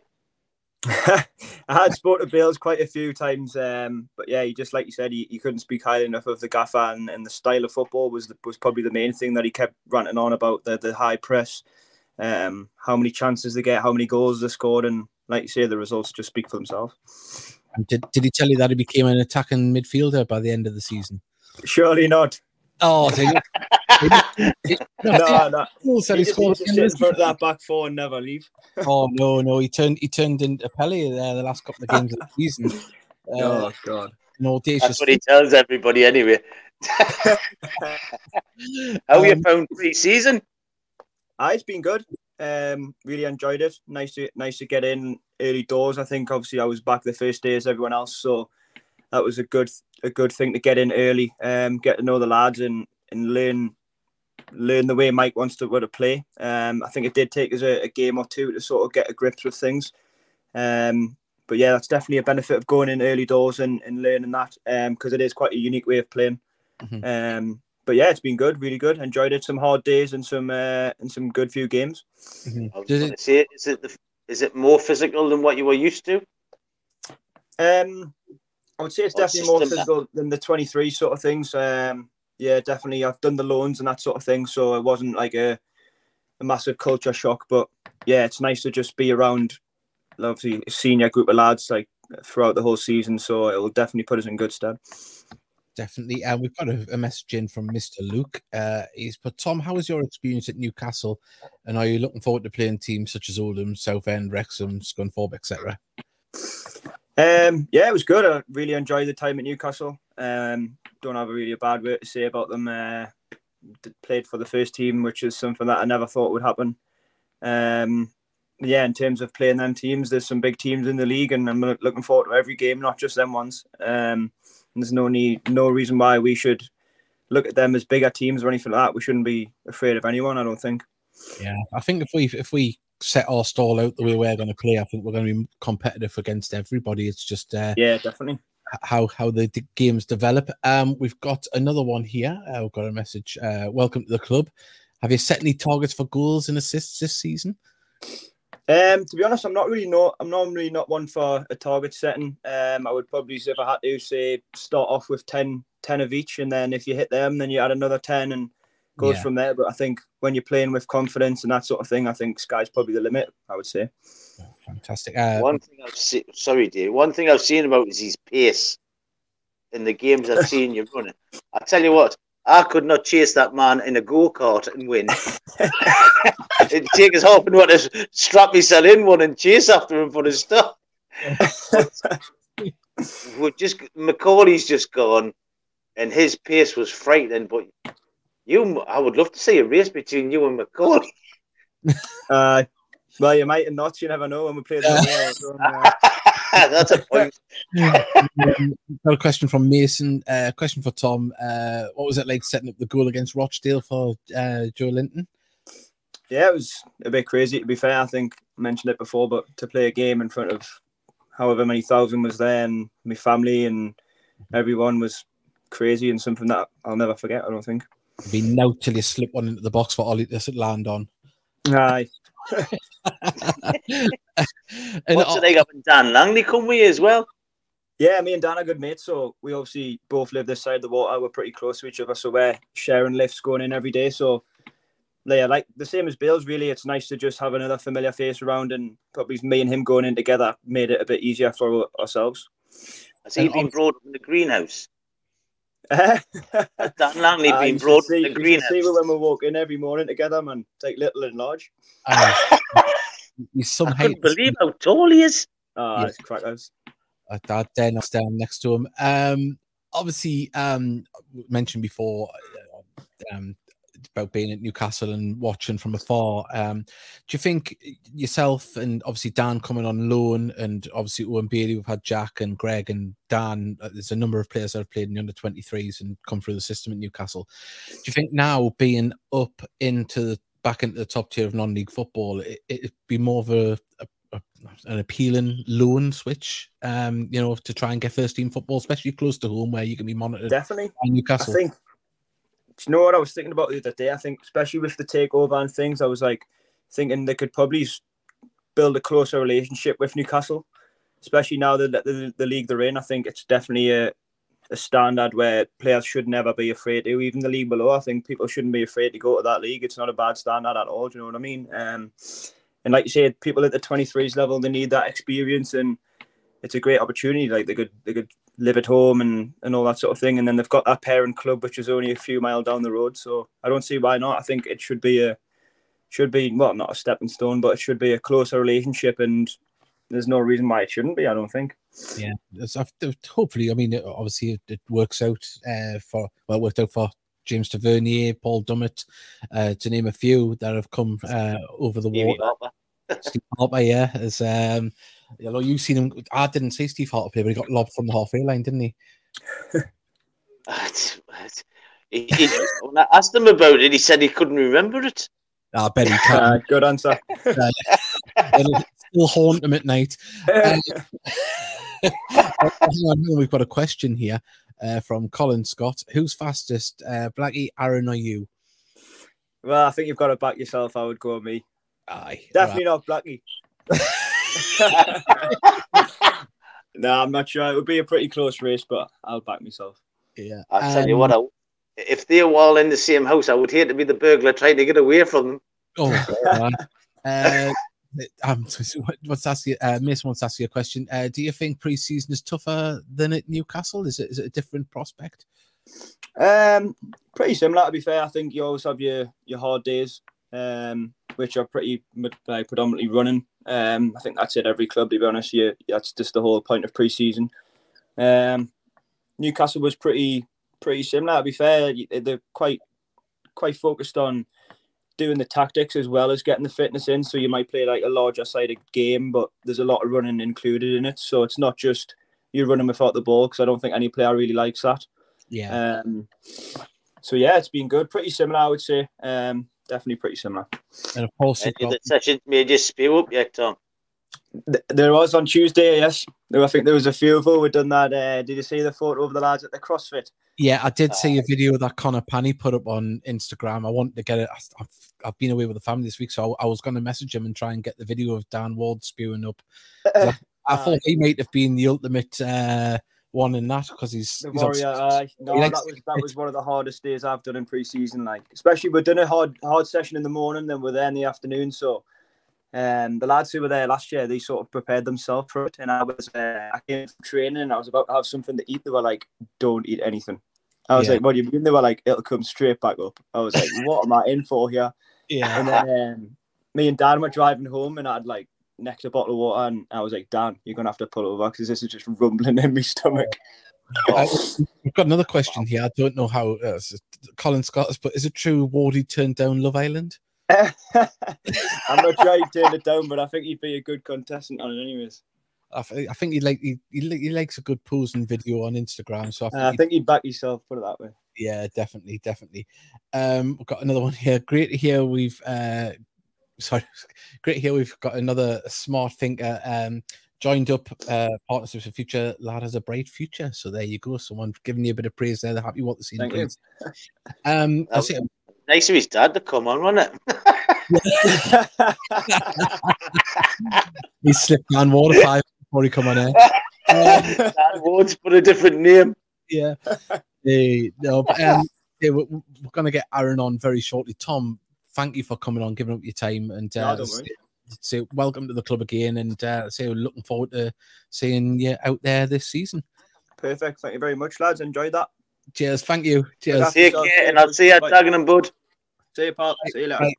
I had spoke to Bales quite a few times, um, but yeah, he just like you said, he, he couldn't speak highly enough of the gaffer and, and the style of football was the, was probably the main thing that he kept ranting on about the the high press, um, how many chances they get, how many goals they scored, and like you say, the results just speak for themselves. And did, did he tell you that he became an attacking midfielder by the end of the season? Surely not. Oh, so he- he- he- No, no. Paul said He he just scored needs to sit in front of that back four and never leave. Oh no, no, he turned he turned into Pele there the last couple of games of the season. Uh, Oh God. an audacious. That's what he tells everybody anyway. How you Um, found pre-season? Ah, it's been good. Um, really enjoyed it. Nice to nice to get in early doors. I think obviously I was back the first day as everyone else, so that was a good a good thing to get in early. Um, get to know the lads and and learn learn the way Mike wants to, to play. Um, I think it did take us a, a game or two to sort of get a grip with things. Um, but yeah, that's definitely a benefit of going in early doors and, and learning that because it is quite a unique way of playing. Mhm. Um, but yeah, it's been good, really good. Enjoyed it. Some hard days and some uh, and some good few games. Mhm. I was Does it- say, is it the, is it more physical than what you were used to? Um, I would say it's What definitely more system? physical than the 23 sort of things. Um, yeah, definitely. I've done the loans and that sort of thing, so it wasn't like a, a massive culture shock. But yeah, it's nice to just be around, obviously, a senior group of lads like throughout the whole season. So it will definitely put us in good stead. Definitely. Uh, we've got a, a message in from Mr. Luke. Uh, he's put, Tom, how was your experience at Newcastle? And are you looking forward to playing teams such as Oldham, Southend, Wrexham, Scunthorpe, etc.? Um, yeah, it was good. I really enjoyed the time at Newcastle. Um, don't have a really bad word to say about them. Uh, played for the first team, which is something that I never thought would happen. Um, yeah, in terms of playing them teams, there's some big teams in the league, and I'm looking forward to every game, not just them ones. Um, there's no need, no reason why we should look at them as bigger teams or anything like that. We shouldn't be afraid of anyone. I don't think. Yeah, I think if we if we set our stall out the way we're going to play, I think we're going to be competitive against everybody. It's just uh, Yeah, definitely. how how the d- games develop. Um, we've got another one here. Uh, we've got a message. Uh, welcome to the club. Have you set any targets for goals and assists this season? Um, to be honest, I'm not really not. I'm normally not one for a target setting. Um, I would probably, if I had to, say start off with 10, ten of each, and then if you hit them, then you add another ten and goes Yeah. from there. But I think when you're playing with confidence and that sort of thing, I think sky's probably the limit. I would say. Fantastic. Uh, One thing I've seen, sorry, Dave. One thing I've seen about is his pace in the games I've seen you running. I tell you what, I could not chase that man in a go kart and win. It'd take us half an hour to strap myself in one and chase after him for his stuff. We're just Macaulay's just gone, and his pace was frightening. But you, I would love to see a race between you and Macaulay. Uh, well, you might and not. You never know when we play the so, uh, That's a point. Um, got a question from Mason. Uh, question for Tom. Uh, what was it like setting up the goal against Rochdale for uh, Joe Linton? yeah, it was a bit crazy to be fair. I think I mentioned it before, but to play a game in front of however many thousand was there and my family and everyone was crazy and something that I'll never forget. I don't think. It'd be now till you slip one into the box for Ollie to land on. Aye. and What's it like having Dan Langley come with you as well? Yeah, me and Dan are good mates, so we obviously both live this side of the water. We're pretty close to each other, so we're sharing lifts going in every day. So, yeah, like the same as Bill's. Really, it's nice to just have another familiar face around, and probably me and him going in together made it a bit easier for ourselves. Has he And been on- brought up in the greenhouse? Has Has Dan Langley Ah, been brought up see, in the you should greenhouse? see when we walk in every morning together, man. Take little and large. uh, he's some I height. couldn't believe how tall he is. Ah, Yeah. it's crackers. uh, that Den down next to him. Um, obviously, um, mentioned before uh, um, about being at Newcastle and watching from afar. Um, do you think yourself and obviously Dan coming on loan, and obviously Owen Bailey, we've had Jack and Greg and Dan. Uh, there's a number of players that have played in the under 23s and come through the system at Newcastle. Do you think now being up into the back into the top tier of non-league football, it, it'd be more of a, a an appealing loan switch, um, you know, to try and get first team football, especially close to home where you can be monitored Definitely. Newcastle. I think. You know what I was thinking about the other day? I think, especially with the takeover and things, I was like thinking they could probably build a closer relationship with Newcastle, especially now that the, the, the league they're in. I think it's definitely a, a standard where players should never be afraid to. Even the league below, I think people shouldn't be afraid to go to that league. It's not a bad standard at all. Do you know what I mean? Um, and like you said, people at the 23s level, they need that experience and it's a great opportunity. Like they could they could live at home and, and all that sort of thing. And then they've got that parent club, which is only a few mile down the road. So I don't see why not. I think it should be a should be well not a stepping stone, but it should be a closer relationship. And there's no reason why it shouldn't be. I don't think. yeah, hopefully, I mean, obviously, it, it works out uh, for well, it worked out for James Tavernier, Paul Dummett, uh, to name a few that have come uh, over the Stevie water. Harper. Steve Harper, yeah, as um, you know, you've seen him. I didn't see Steve Harper play, but he got lobbed from the halfway line, didn't he? It's- it's- he- he- when I asked him about it, he said he couldn't remember it. I bet he can. Uh, good answer. It'll still haunt him at night. Um, on, we've got a question here uh, from Colin Scott. Who's fastest, uh, Blackie, Aaron, or you? well, I think you've got to back yourself. I would go with me. Aye, Definitely not Blackie. No, I'm not sure. It would be a pretty close race, but I'll back myself. yeah. I tell you Um, what, I, if they were all in the same house, I would hate to be the burglar trying to get away from them. Oh, God. uh, um, so- so what- what's asking? Uh, Mason wants to ask you a question. Uh, do you think pre-season is tougher than at Newcastle? Is it is it a different prospect? Um, pretty similar to be fair. I think you always have your your hard days, um, which are pretty m- like predominantly running. Um, I think that's it. Every club, to be honest, you that's just the whole point of pre-season. Um, Newcastle was pretty pretty similar. To be fair, they're quite quite focused on doing the tactics as well as getting the fitness in. So you might play like a larger sided game, but there's a lot of running included in it. So it's not just you're running without the ball because I don't think any player really likes that. Yeah, Um, so yeah, it's been good. Pretty similar, I would say. Um, definitely pretty similar. and of course Any got the sessions made you spew up yet, Tom? There was on Tuesday, yes. There, I think there was a few of us who done that. Uh, did you see the photo of the lads at the CrossFit? Yeah, I did see a video that Connor Panny put up on Instagram. I wanted to get it. I- I've, I've been away with the family this week, so I was going to message him and try and get the video of Dan Ward spewing up. I thought he might have been the ultimate uh, one in that because he's, The he's Warrior, aye. no, he that was that was one of the hardest days I've done in pre-season. Like, especially we're doing a hard hard session in the morning, then we're there in the afternoon. So, um, the lads who were there last year, they sort of prepared themselves for it, and I was uh, I came from training and I was about to have something to eat. They were like, "Don't eat anything." I was Yeah. like, "What do you mean?" They were like, "It'll come straight back up." I was like, "What am I in for here?" yeah, And then um, me and Dan were driving home, and I'd like necked a bottle of water, and I was like, "Dan, you're gonna have to pull over because this is just rumbling in my stomach." Uh, we've got another question here. I don't know how uh, Colin Scott has put. Is it true Wardy turned down Love Island? I'm not sure he turned it down, but I think he'd be a good contestant on it, anyways. I, th- I think he like he, he, li- he likes a good posing video on Instagram. So I think, Uh, I think he'd back himself. Put it that way. yeah, definitely, definitely. Um, we've got another one here. Great to hear we've uh, sorry, great here. we've got another smart thinker um joined up. Uh, partnerships for future lad has a bright future. So there you go. Someone giving you a bit of praise there. They're happy what the scene brings. Um, I say, Nice of his dad to come on, wasn't it? he slipped down water five before he come on air. it? Dad Woods, but a different name. yeah. Hey, no, but, um, yeah, we're, we're going to get Aaron on very shortly. Tom, thank you for coming on, giving up your time, and No, uh, don't say, say welcome to the club again, and uh, say we're looking forward to seeing you out there this season. Perfect. Thank you very much, lads. Enjoy that. Cheers, thank you. Cheers. Good Take care, and I'll see you at Bye. Dragon and Bud. See you, pal. See you later. Bye.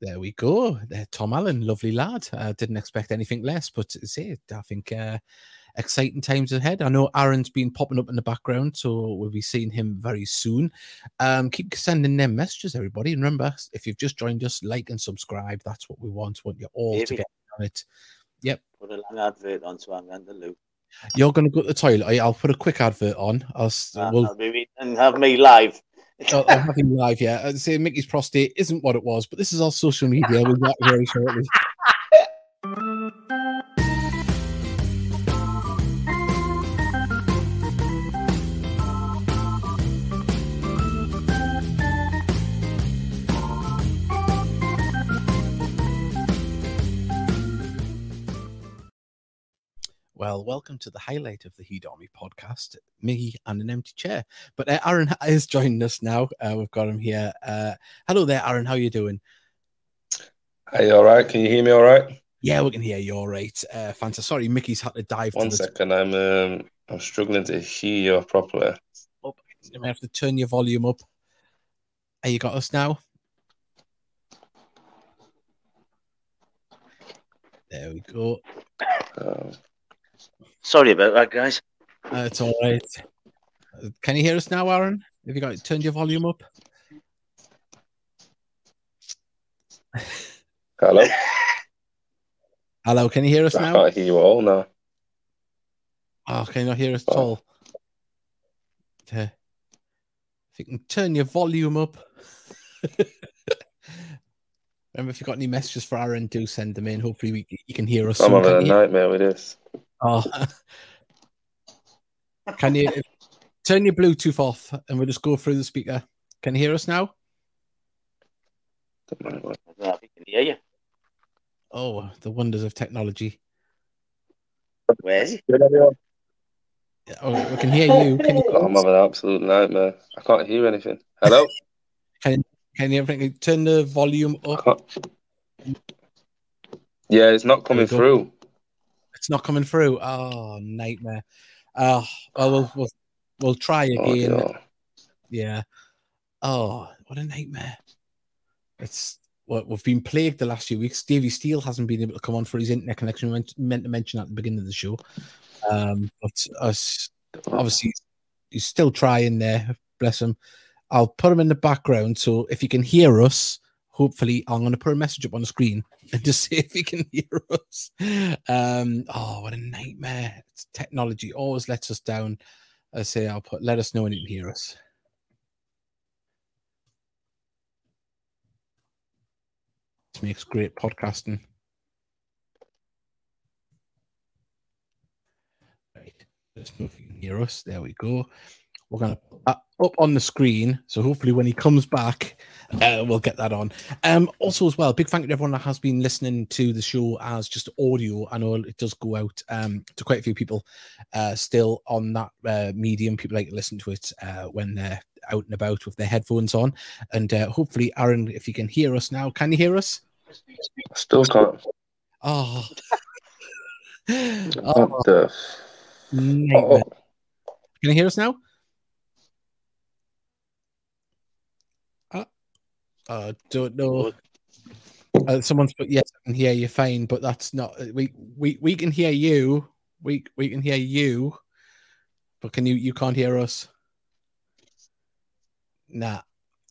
There we go. There, Tom Allen, lovely lad. Uh, didn't expect anything less, but say I think uh, exciting times ahead. I know Aaron's been popping up in the background, so we'll be seeing him very soon. Um, keep sending them messages, everybody. And remember, if you've just joined us, like and subscribe. That's what we want. Want you all to get on it. Yep. Put a long advert on, so I'm going to loo. You're going to go to the toilet. I'll put a quick advert on. I'll, Uh, we'll and have me live. I'll, I'll have him live. Yeah, I'd say Mickey's prostate isn't what it was, but this is our social media. We'll be back very shortly. Well, welcome to the highlight of the Army podcast. Me and an empty chair. But uh, Aaron is joining us now. Uh, we've got him here. Uh, hello there, Aaron. How you doing? Are you all right? Can you hear me all right? Yeah, we can hear you all right. Uh, fantastic. Sorry, Mickey's had to dive One to second, I'm um, I'm struggling to hear you properly. You may have to turn your volume up. Are you got us now? There we go. Um, Sorry about that, guys. Uh, it's all right. Can you hear us now, Aaron? Have you got turned your volume up? hello, Hello, can you hear us I now? I can't hear you all now. Oh, can you not hear us at Oh. all? Okay. If you can turn your volume up. Remember, if you've got any messages for Aaron, do send them in. Hopefully, we, you can hear us. I'm soon. having a you- nightmare with this. Oh. Can you turn your Bluetooth off and we'll just go through the speaker? Can you hear us now? I don't know if you can hear you. Oh, the wonders of technology. Where is he? Oh, we can hear you. Can you, Oh, I'm having an absolute nightmare. I can't hear anything. Hello, can can you turn the volume up? Yeah, it's not coming go. through. It's not coming through. Oh, nightmare. Oh, well, we'll, we'll, we'll try Oh, again. dear. Yeah. Oh, what a nightmare. It's what we've been plagued the last few weeks. Davey Steele hasn't been able to come on for his internet connection. We meant, meant to mention at the beginning of the show. Um, but us, obviously, he's still trying there. Bless him. I'll put him in the background. So if you can hear us, hopefully, I'm going to put a message up on the screen and just see if he can hear us. Um, oh, what a nightmare. It's technology always lets us down. I say, I'll put, let us know when you can hear us. This makes great podcasting. Right. Let's know if you can hear us. There we go. We're gonna uh, up on the screen. So hopefully, when he comes back, uh, we'll get that on. Um, also, as well, big thank you to everyone that has been listening to the show as just audio. I know it does go out um, to quite a few people uh, still on that uh, medium. People like to listen to it uh, when they're out and about with their headphones on. And uh, hopefully, Aaron, if you can hear us now, can you hear us? Still can't. Oh. What the? Oh, Can you hear us now? I don't know. Uh, someone's put yes, I can hear you fine, but that's not. We we we can hear you. We we can hear you, but can you you can't hear us? Nah,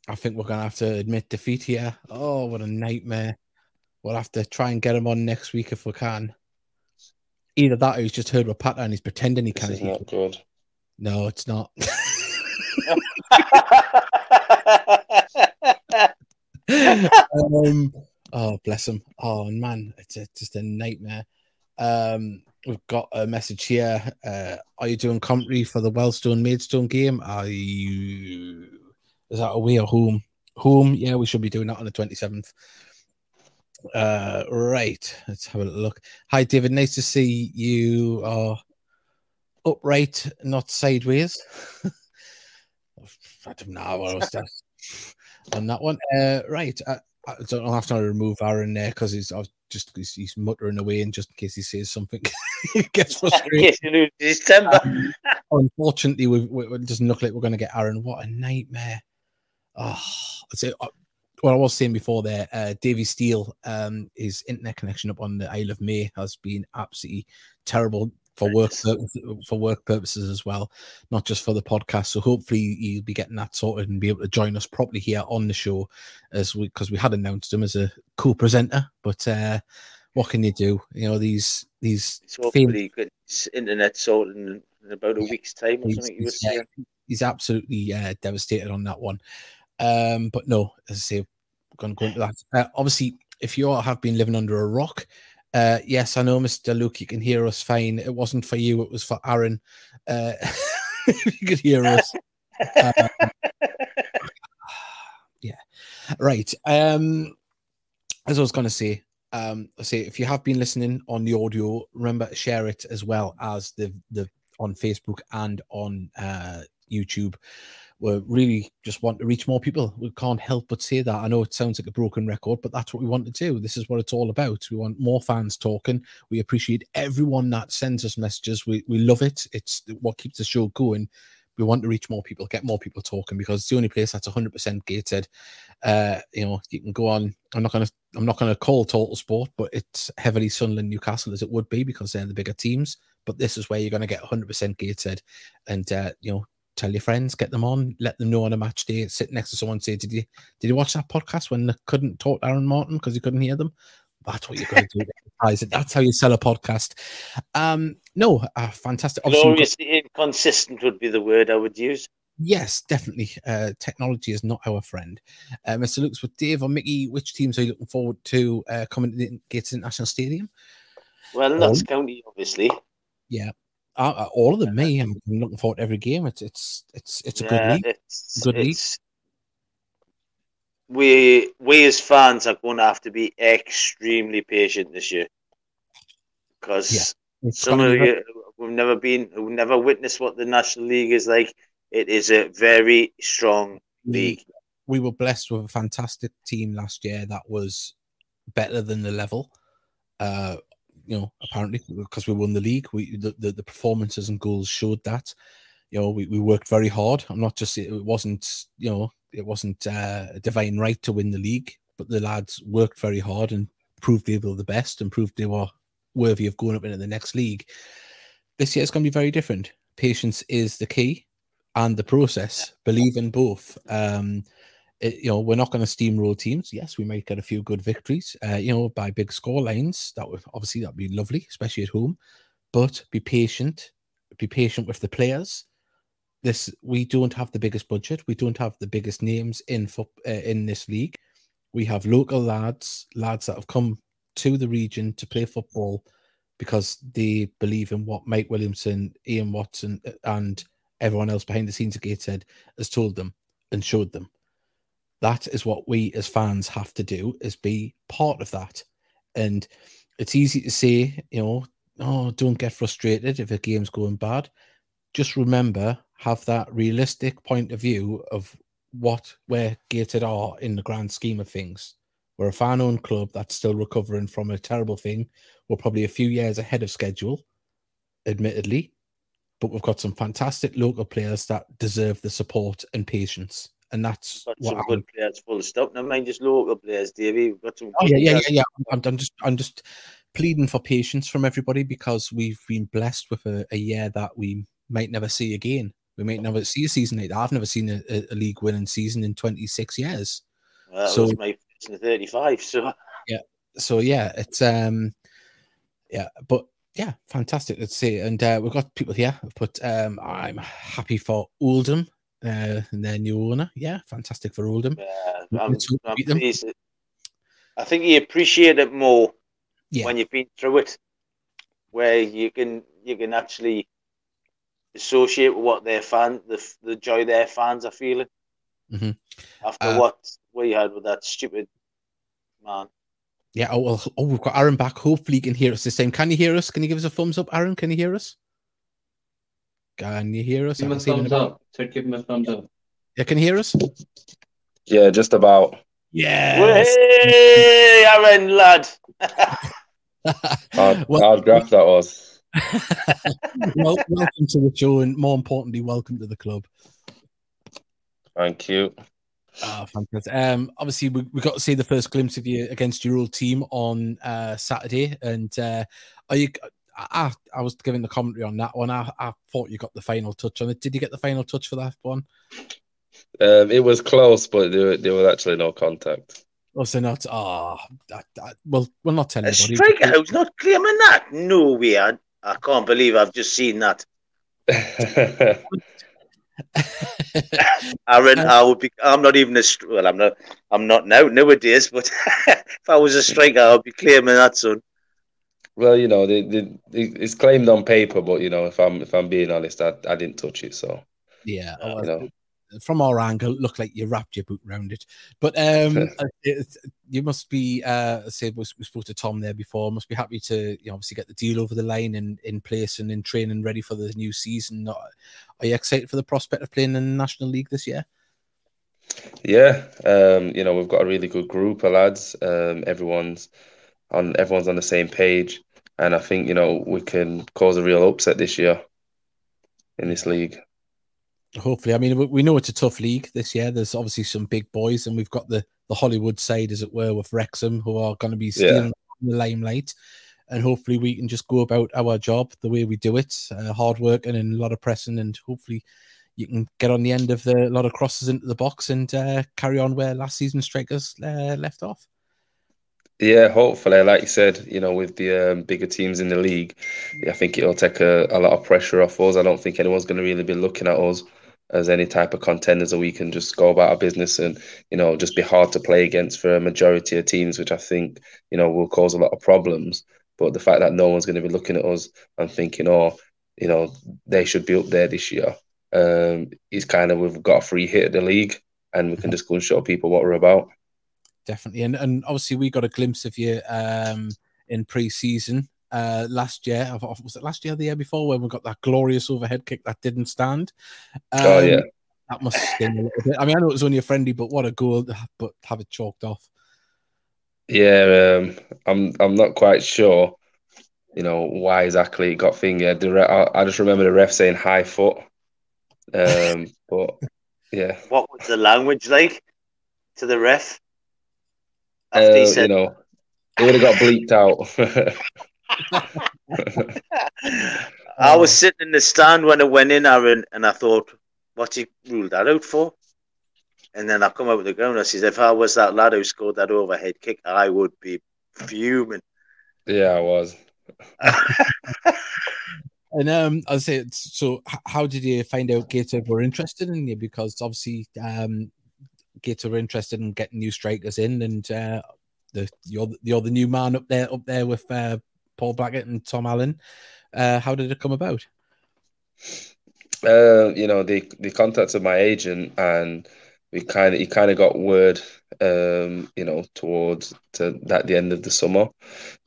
I think we're gonna have to admit defeat here. Oh, what a nightmare! We'll have to try and get him on next week if we can. Either that, or he's just heard a pattern and he's pretending he this can't is hear. not good. No, it's not. um, oh, bless him. Oh, man, it's a, just a nightmare. Um, we've got a message here. Uh, are you doing commentary for the Wellstone Maidstone game? Are you? Is that away or home? Home, yeah, we should be doing that on the 27th. Uh, right, let's have a look. Hi, David. Nice to see you are upright, not sideways. I don't know what else to on that one. Uh, right, I, I don't know. I have to remove Aaron there because he's I was just he's, he's muttering away, and just in case he says something, he gets frustrated. Yes, you lose his. Unfortunately, we, we, it doesn't look like we're going to get Aaron. What a nightmare! Oh, I'd say, uh, what I was saying before there, uh, Davy Steele, um, his internet connection up on the Isle of May has been absolutely terrible for work for work purposes as well, not just for the podcast. So hopefully you'll be getting that sorted and be able to join us properly here on the show, as we because we had announced him as a co-presenter, but uh, what can you do? You know these these fam- hopefully, internet sorted in, in about a week's time or he's, something. He's, yeah, he's absolutely uh, devastated on that one. Um, but no, as I say, we're going to go into that. Uh, obviously, if you all have been living under a rock, uh, yes, I know, Mr. Luke, you can hear us fine. It wasn't for you, it was for Aaron. Uh, you could hear us. Um, yeah, right. Um, as I was going to say, um, I say if you have been listening on the audio, remember to share it as well as the the on Facebook and on uh, YouTube. We really just want to reach more people. We can't help but say that. I know it sounds like a broken record, but that's what we want to do. This is what it's all about. We want more fans talking. We appreciate everyone that sends us messages. We we love it. It's what keeps the show going. We want to reach more people, get more people talking because it's the only place that's 100% gated. Uh, you know, you can go on. I'm not gonna I'm not gonna call Total Sport, but it's heavily Sunderland Newcastle as it would be because they're the bigger teams. But this is where you're gonna get 100% gated, and uh, you know, tell your friends, get them on, let them know on a match day. Sit next to someone, say, "Did you did you watch that podcast when they couldn't talk to Aaron Martin because you couldn't hear them?" That's what you're going to do. That's how you sell a podcast. Um, no, uh, fantastic. Obviously, got- inconsistent would be the word I would use. Yes, definitely. Uh, technology is not our friend. Uh, Mr. Lukes with Dave or Mickey, which teams are you looking forward to uh, coming to the Gates International Stadium? Well, Notts Um, County, obviously. Yeah, uh, all of them. Me, I'm looking forward to every game. It's it's it's it's a good league. It's, Good league. we we as fans are going to have to be extremely patient this year because It's some of you we've never been we've never witnessed what the National League is like. It is a very strong league. we were blessed with a fantastic team last year that was better than the level. Uh, you know, apparently because we won the league, we the, the, the performances and goals showed that. You know, we, we worked very hard. I'm not just it wasn't you know it wasn't uh, a divine right to win the league, but the lads worked very hard and proved they were the best and proved they were worthy of going up into the next league. This year is going to be very different. Patience is the key, and the process. Believe in both. Um, it- you know, we're not going to steamroll teams. Yes, we might get a few good victories, uh, you know, by big score lines. That would obviously that'd be lovely, especially at home. But be patient. Be patient with the players. This we don't have the biggest budget. We don't have the biggest names in foot uh, in this league. We have local lads, lads that have come to the region to play football because they believe in what Mike Williamson, Ian Watson, uh, and everyone else behind the scenes at Gateshead has told them and showed them. That is what we as fans have to do is be part of that. And it's easy to say, you know, oh, don't get frustrated if a game's going bad. Just remember, have that realistic point of view of what where Gated are in the grand scheme of things. We're a fan-owned club that's still recovering from a terrible thing. We're probably a few years ahead of schedule, admittedly, but we've got some fantastic local players that deserve the support and patience. And that's Got what some good players full stop. Never mind just local players, Davey. We've got some Oh yeah, yeah, yeah, yeah. I'm, I'm just, I'm just pleading for patience from everybody because we've been blessed with a, a year that we might never see again. We might never see a season like that. I've never seen a, a, a league winning season in 26 years. Well, So- my first in 35. So yeah, So yeah, it's um, yeah, but yeah, fantastic. Let's see, and uh, we've got people here. But um, I'm happy for Oldham uh, and their new owner. Yeah, fantastic for Oldham. uh, I'm, Let's hope we I'm pleased. I think you appreciate it more Yeah, when you've been through it, where you can you can actually associate with what their fan the the joy their fans are feeling Mhm. after Uh, what we had with that stupid man. yeah. Oh well. Oh, we've got Aaron back. Hopefully, he can hear us this time. Can you hear us? Can you give us a thumbs up, Aaron? Can you hear us? Can you hear us? Give him a can see him in thumbs up. Said give him a thumbs up. Yeah, can hear us? Yeah, just about. Yes. Hey, Aaron, lad. Hard, Well- hard graph that was. well, welcome to the show, and more importantly, welcome to the club. Thank you. Ah, fantastic. Um, obviously, we, we got to see the first glimpse of you against your old team on uh, Saturday. And uh, are you? I, I was giving the commentary on that one. I, I thought you got the final touch on it. Did you get the final touch for that one? Um, it was close, but there, there was actually no contact. Was there not? Ah, well, we'll not tell A anybody. striker who's not claiming that. No way. I, I can't believe I've just seen that. Aaron, I would be. I'm not even a. Well, I'm not. I'm not now nowadays. But if I was a striker, I'd be claiming that, son. Well, you know, they, they, it's claimed on paper, but you know, if I'm if I'm being honest, I, I didn't touch it. So Yeah, Uh, oh, you know, from our angle, it looked like you wrapped your boot around it. But um, uh, it, you must be, uh, say, we we spoke to Tom there before. Must be happy to, you know, obviously get the deal over the line and in place and in training, ready for the new season. Are are you excited for the prospect of playing in the National League this year? yeah, um, you know, we've got a really good group of lads. Um, everyone's on everyone's on the same page, and I think you know we can cause a real upset this year in this league. Hopefully, I mean, we- know it's a tough league this year. There's obviously some big boys, and we've got the the Hollywood side, as it were, with Wrexham, who are going to be stealing the limelight. And hopefully, we can just go about our job the way we do it, uh, hard work and a lot of pressing, and hopefully, you can get on the end of the a lot of crosses into the box and uh, carry on where last season strikers uh, left off. Yeah, hopefully, like you said, you know, with the um, bigger teams in the league, I think it'll take a, a lot of pressure off us. I don't think anyone's going to really be looking at us as any type of contenders that we can just go about our business and, you know, just be hard to play against for a majority of teams, which I think, you know, will cause a lot of problems. But the fact that no one's going to be looking at us and thinking, oh, you know, they should be up there this year, um, is kind of, we've got a free hit at the league and we can just go and show people what we're about. Definitely. And and obviously we got a glimpse of you um in pre-season uh last year. Was it last year or the year before when we got that glorious overhead kick that didn't stand? Um, Oh, yeah. That must sting a little bit. I mean, I know it was only a friendly, but what a goal! But have it chalked off. Yeah, um, I'm I'm not quite sure, you know, why exactly it got fingered. The re- I, I just remember the ref saying high foot. Um, but yeah, What was the language like to the ref? After uh, he you know, it would have got bleeped out. I was sitting in the stand when it went in, Aaron, and I thought, what's he ruled that out for? And then I come out with the ground. I says, if I was that lad who scored that overhead kick, I would be fuming. Yeah, I was. And um, I say, so h- how did you find out Gator were interested in you? Because obviously, um, Gator were interested in getting new strikers in, and uh, the you're the- you're the new man up there up there with uh, Paul Blackett and Tom Allen. Uh, how did it come about? Uh, you know, they they contacted my agent, and we kind of he kind of got word, um, you know, towards to that the end of the summer.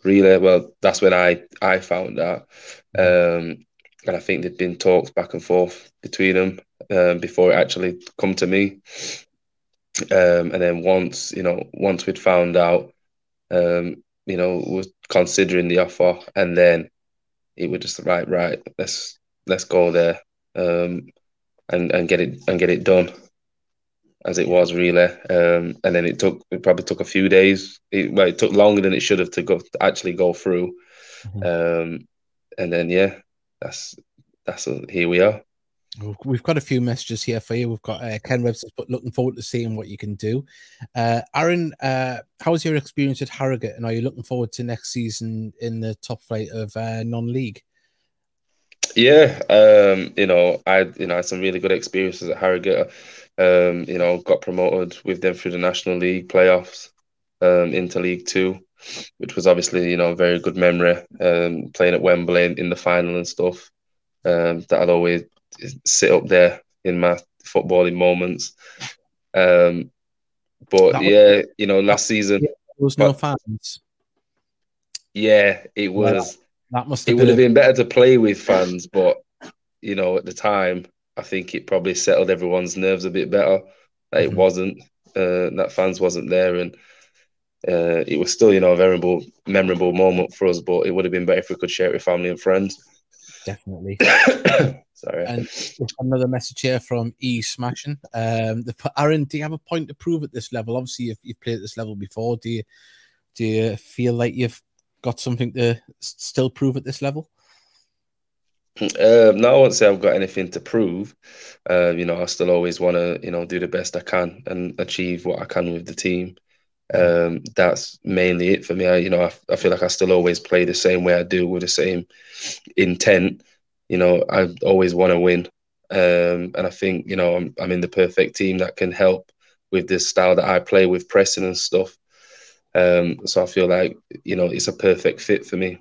Really, well, that's when I I found out, um, and I think there'd been talks back and forth between them um, before it actually come to me. Um, and then once you know, once we'd found out, um, you know, was considering the offer, and then it was just right, right, let's let's go there um, and and get it and get it done as it was really. Um, and then it took it probably took a few days. It, well, it took longer than it should have to go to actually go through. Um, and then yeah, that's that's here we are. We've got a few messages here for you. We've got uh, Ken Webster's but looking forward to seeing what you can do. Uh, Aaron, uh, how was your experience at Harrogate, and are you looking forward to next season in the top flight of uh, non-league? Yeah, um, you know, I you know had some really good experiences at Harrogate. Um, you know, got promoted with them through the National League playoffs um, into League Two, which was obviously you know a very good memory. Um, playing at Wembley in, in the final and stuff. Um, that I'll always sit up there in my footballing moments. Um, but was- yeah, you know, last season, There was no But- fans. yeah, it was. That must it have would been, have been better to play with fans, but you know, at the time, I think it probably settled everyone's nerves a bit better. That it wasn't uh, that fans wasn't there, and uh, it was still, you know, a memorable, memorable moment for us. But it would have been better if we could share it with family and friends. Definitely. Sorry. And another message here from E Smashing. Um, the, Aaron, do you have a point to prove at this level? Obviously, you've, you've played at this level before. Do you do you feel like you've got something to still prove at this level? Um, no, I won't say I've got anything to prove. Uh, you know, I still always want to, you know, do the best I can and achieve what I can with the team. Um, that's mainly it for me. I, you know, I, I feel like I still always play the same way I do with the same intent. You know, I always want to win, um, and I think you know I'm I'm in the perfect team that can help with this style that I play with pressing and stuff. Um, so I feel like you know it's a perfect fit for me.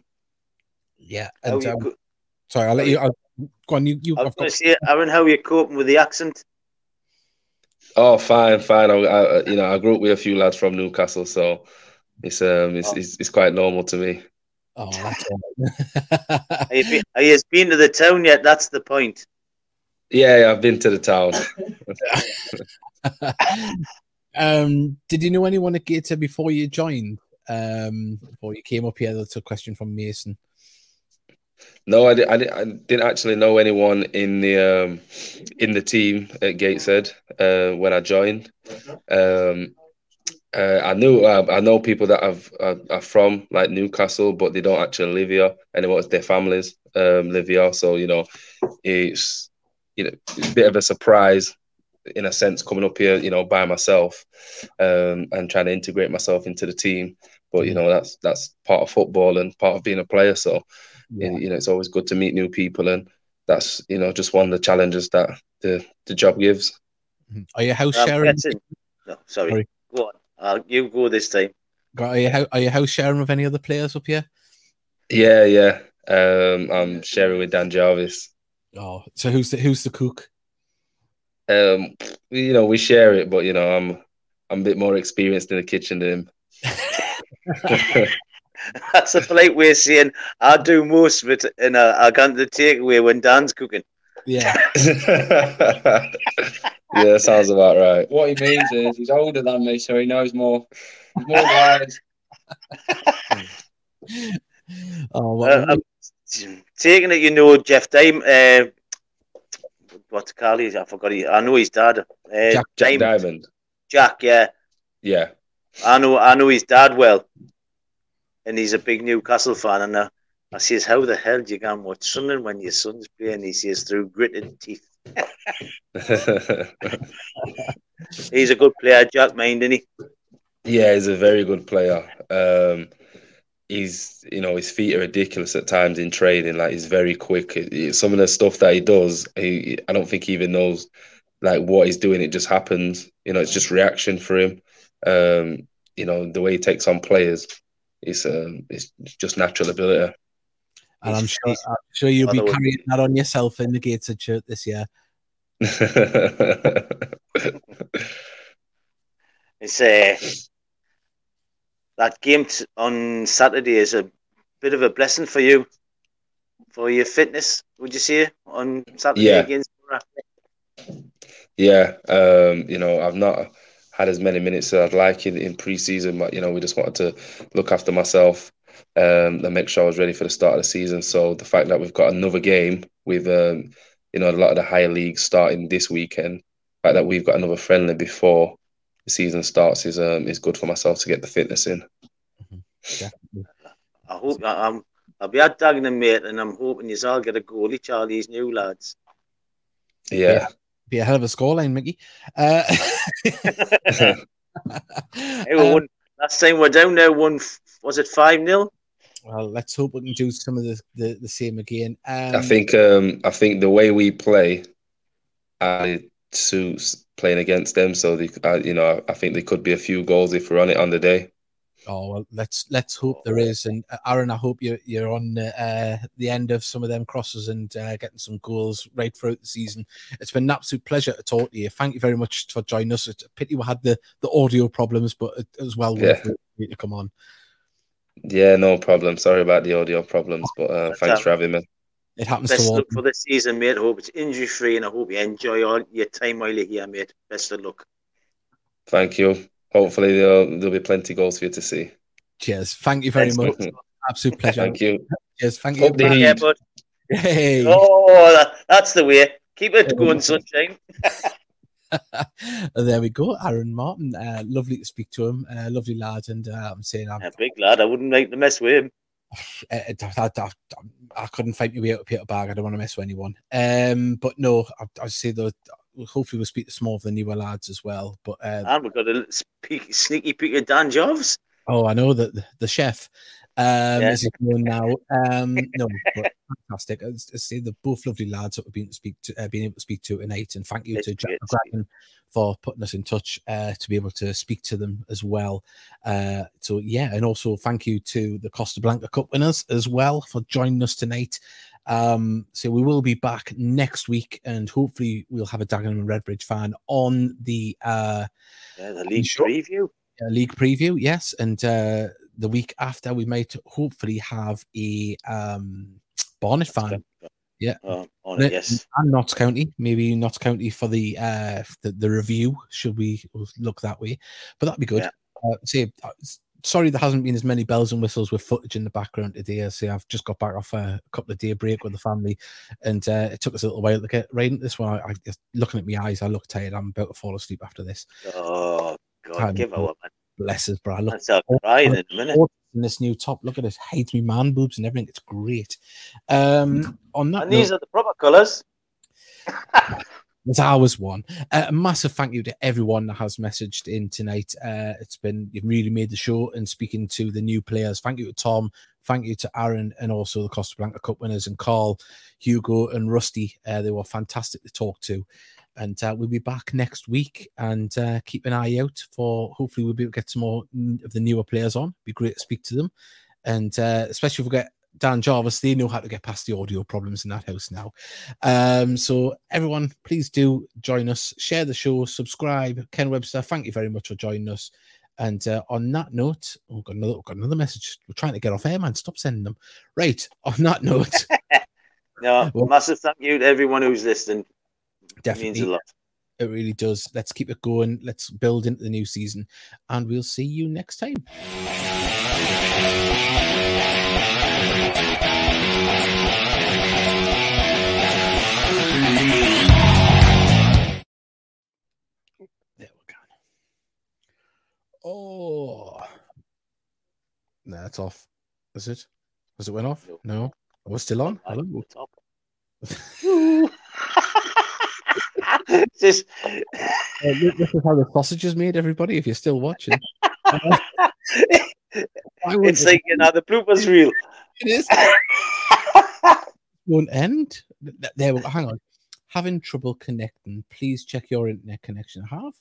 Yeah. And um, co- sorry, I'll let you. I'll, go on. You. you I was I've going got, to say, Aaron, how are you coping with the accent? Oh, fine, fine. I, I, you know, I grew up with a few lads from Newcastle, so it's um, it's, Oh. it's, it's quite normal to me. oh, that's all right. Are you, been, are you been to the town yet? That's the point. Yeah, yeah, I've been to the town. um, did you know anyone at Gator before you joined? Um, before you came up here, that's a question from Mason. No, I, di- I, di- I didn't actually know anyone in the um, in the team at Gateshead uh, when I joined. Um, uh, I knew uh, I know people that have are, are from like Newcastle, but they don't actually live here anymore. It's their families um, live here, so you know it's you know it's a bit of a surprise in a sense coming up here, you know, by myself um, and trying to integrate myself into the team. But you know that's that's part of football and part of being a player. So Yeah. you know it's always good to meet new people and that's you know just one of the challenges that the the job gives Are you house I'm sharing? guessing- No, sorry. Sorry. Go on. Uh, you go this time. Are you, are you house sharing with any other players up here? yeah yeah um i'm sharing with dan jarvis Oh, so who's the who's the cook? um you know we share it but you know i'm i'm a bit more experienced in the kitchen than him That's a polite way of saying I do most of it and uh, I got the takeaway when Dan's cooking. Yeah. yeah sounds about right What he means is he's older than me, so he knows more. He's more wise. Oh, what, Uh, taking it you know Jeff Dime. Uh, what's Carly? I forgot. He, I know his dad. Uh, Jack- jack Diamond. diamond Jack. Yeah, yeah I know. I know his dad well, and he's a big Newcastle fan. And uh, I says, "How the hell do you go and watch Sunderland when your son's playing?" He says, "Through gritted teeth." He's a good player, Jack. Mind, isn't he? Yeah, he's a very good player. Um, he's, you know, his feet are ridiculous at times in training. Like he's very quick. It- it- Some of the stuff that he does, he, I don't think he even knows like what he's doing. It just happens. You know, it's just reaction for him. Um, you know, the way he takes on players, it's um, it's just natural ability. And I'm sure, I'm sure you'll be Other one- carrying that on yourself in the Gateshead shirt this year. It's uh, that game t- on Saturday is a bit of a blessing for you, for your fitness. Would you say on Saturday Yeah. against? Borough? Yeah, um, you know, I've not had as many minutes as I'd like in, in pre-season, but you know, we just wanted to look after myself um, and make sure I was ready for the start of the season. So the fact that we've got another game with, um, you know, a lot of the higher leagues starting this weekend, the fact that we've got another friendly before the season starts is um, is good for myself to get the fitness in. Definitely. I hope I, I'm. I'll be at Dagenham, mate, and I'm hoping you all get a goal each all these new lads. Yeah, Be a hell of a scoreline, Mickey. Uh, Hey, we um, won last time we're down there. One was it five 0 well, let's hope we can do some of the, the, the same again. Um, I think um, I think the way we play, uh, suits playing against them. So they, uh, you know, I think there could be a few goals if we're on it on the day. Oh well, let's let's hope there is. And uh, Aaron, I hope you're you're on the, uh, the end of some of them crosses and uh, getting some goals right throughout the season. It's been an absolute pleasure to talk to you. Thank you very much for joining us. It's a pity we had the, the audio problems, but it was well worth Yeah. it to come on. Yeah, no problem. Sorry about the audio problems, but uh, thanks all. for having me. It happens Best to all. luck for the season, mate. I hope it's injury free, and I hope you enjoy all your time while you're here, mate. Best of luck. Thank you. Hopefully there'll, there'll be plenty goals for you to see. Cheers. Thank you very Thanks, much. mate. Absolute pleasure. Thank you. Cheers. Thank you. Up the Bye. Heed. Yeah, bud. Hey. Oh, that, that's the way. Keep it going, sunshine. there we go, Aaron Martin. Uh, lovely to speak to him. Uh, lovely lad, and uh, I'm saying I'm, A big lad. I wouldn't like to mess with him. I, I, I, I couldn't fight my way out of Peter Bag. I don't want to mess with anyone. Um, but no, I, I say though, hopefully we'll speak to some more of the newer lads as well. But uh, And we've got a speak, sneaky peek at Dan Jobs. oh, I know that the, the chef um, Yeah. is it going now. Um, no, fantastic. I, say they're both lovely lads that we've been to speak to, uh, being able to speak to tonight, and thank you It's to Jack great to see McGracken for putting us in touch uh, to be able to speak to them as well. Uh, so yeah, and also thank you to the Costa Blanca Cup winners as well for joining us tonight. Um, so we will be back next week, and hopefully we'll have a Dagenham and Redbridge fan on the uh, Yeah, the league preview. uh, league preview. Yes, and uh, the week after we might hopefully have a um, Barnet fan. Yeah. Oh, on it, yes. and Notts County, maybe Notts County for the uh the, the review. Should we look that way? But that'd be good. Yeah. Uh, say, uh, sorry, there hasn't been as many bells and whistles with footage in the background today. Say I've just got back off a couple of day break with the family, and uh, it took us a little while to get right into this one. I, I just looking at my eyes, I look tired. I'm about to fall asleep after this. Oh, God, Time give to- her man. Bless us, bro. I look That's crying in a minute. in this new top. Look at this, hides me man boobs and everything. It's great. Um, on that And note, these are the proper colours. There's was one. Uh, a massive thank you to everyone that has messaged in tonight. Uh, it's been you've really made the show and speaking to the new players. Thank you to Tom. Thank you to Aaron and also the Costa Blanca Cup winners and Carl, Hugo, and Rusty. Uh, they were fantastic to talk to. And uh, we'll be back next week and uh, keep an eye out for hopefully we'll be able to get some more of the newer players on. Be great to speak to them. And uh, especially if we get Dan Jarvis, they know how to get past the audio problems in that house now. Um, so everyone, please do join us, share the show, subscribe. Ken Webster, thank you very much for joining us. And uh, on that note, oh, we've got another, we've got another message. We're trying to get off air, man. Stop sending them. Right. On that note, No, Well- massive thank you to everyone who's listening. It means definitely, a lot. it really does. Let's keep it going. Let's build into the new season, and we'll see you next time. There we go. Oh, no, it's off. Is it? Has it went off? No. No. We're still on. Hello. Just Uh, this is how the sausage is made, everybody. If you're still watching, Uh, I it's like you know the bloopers reel. it is won't end. There, hang on. Having trouble connecting. Please check your internet connection. Have.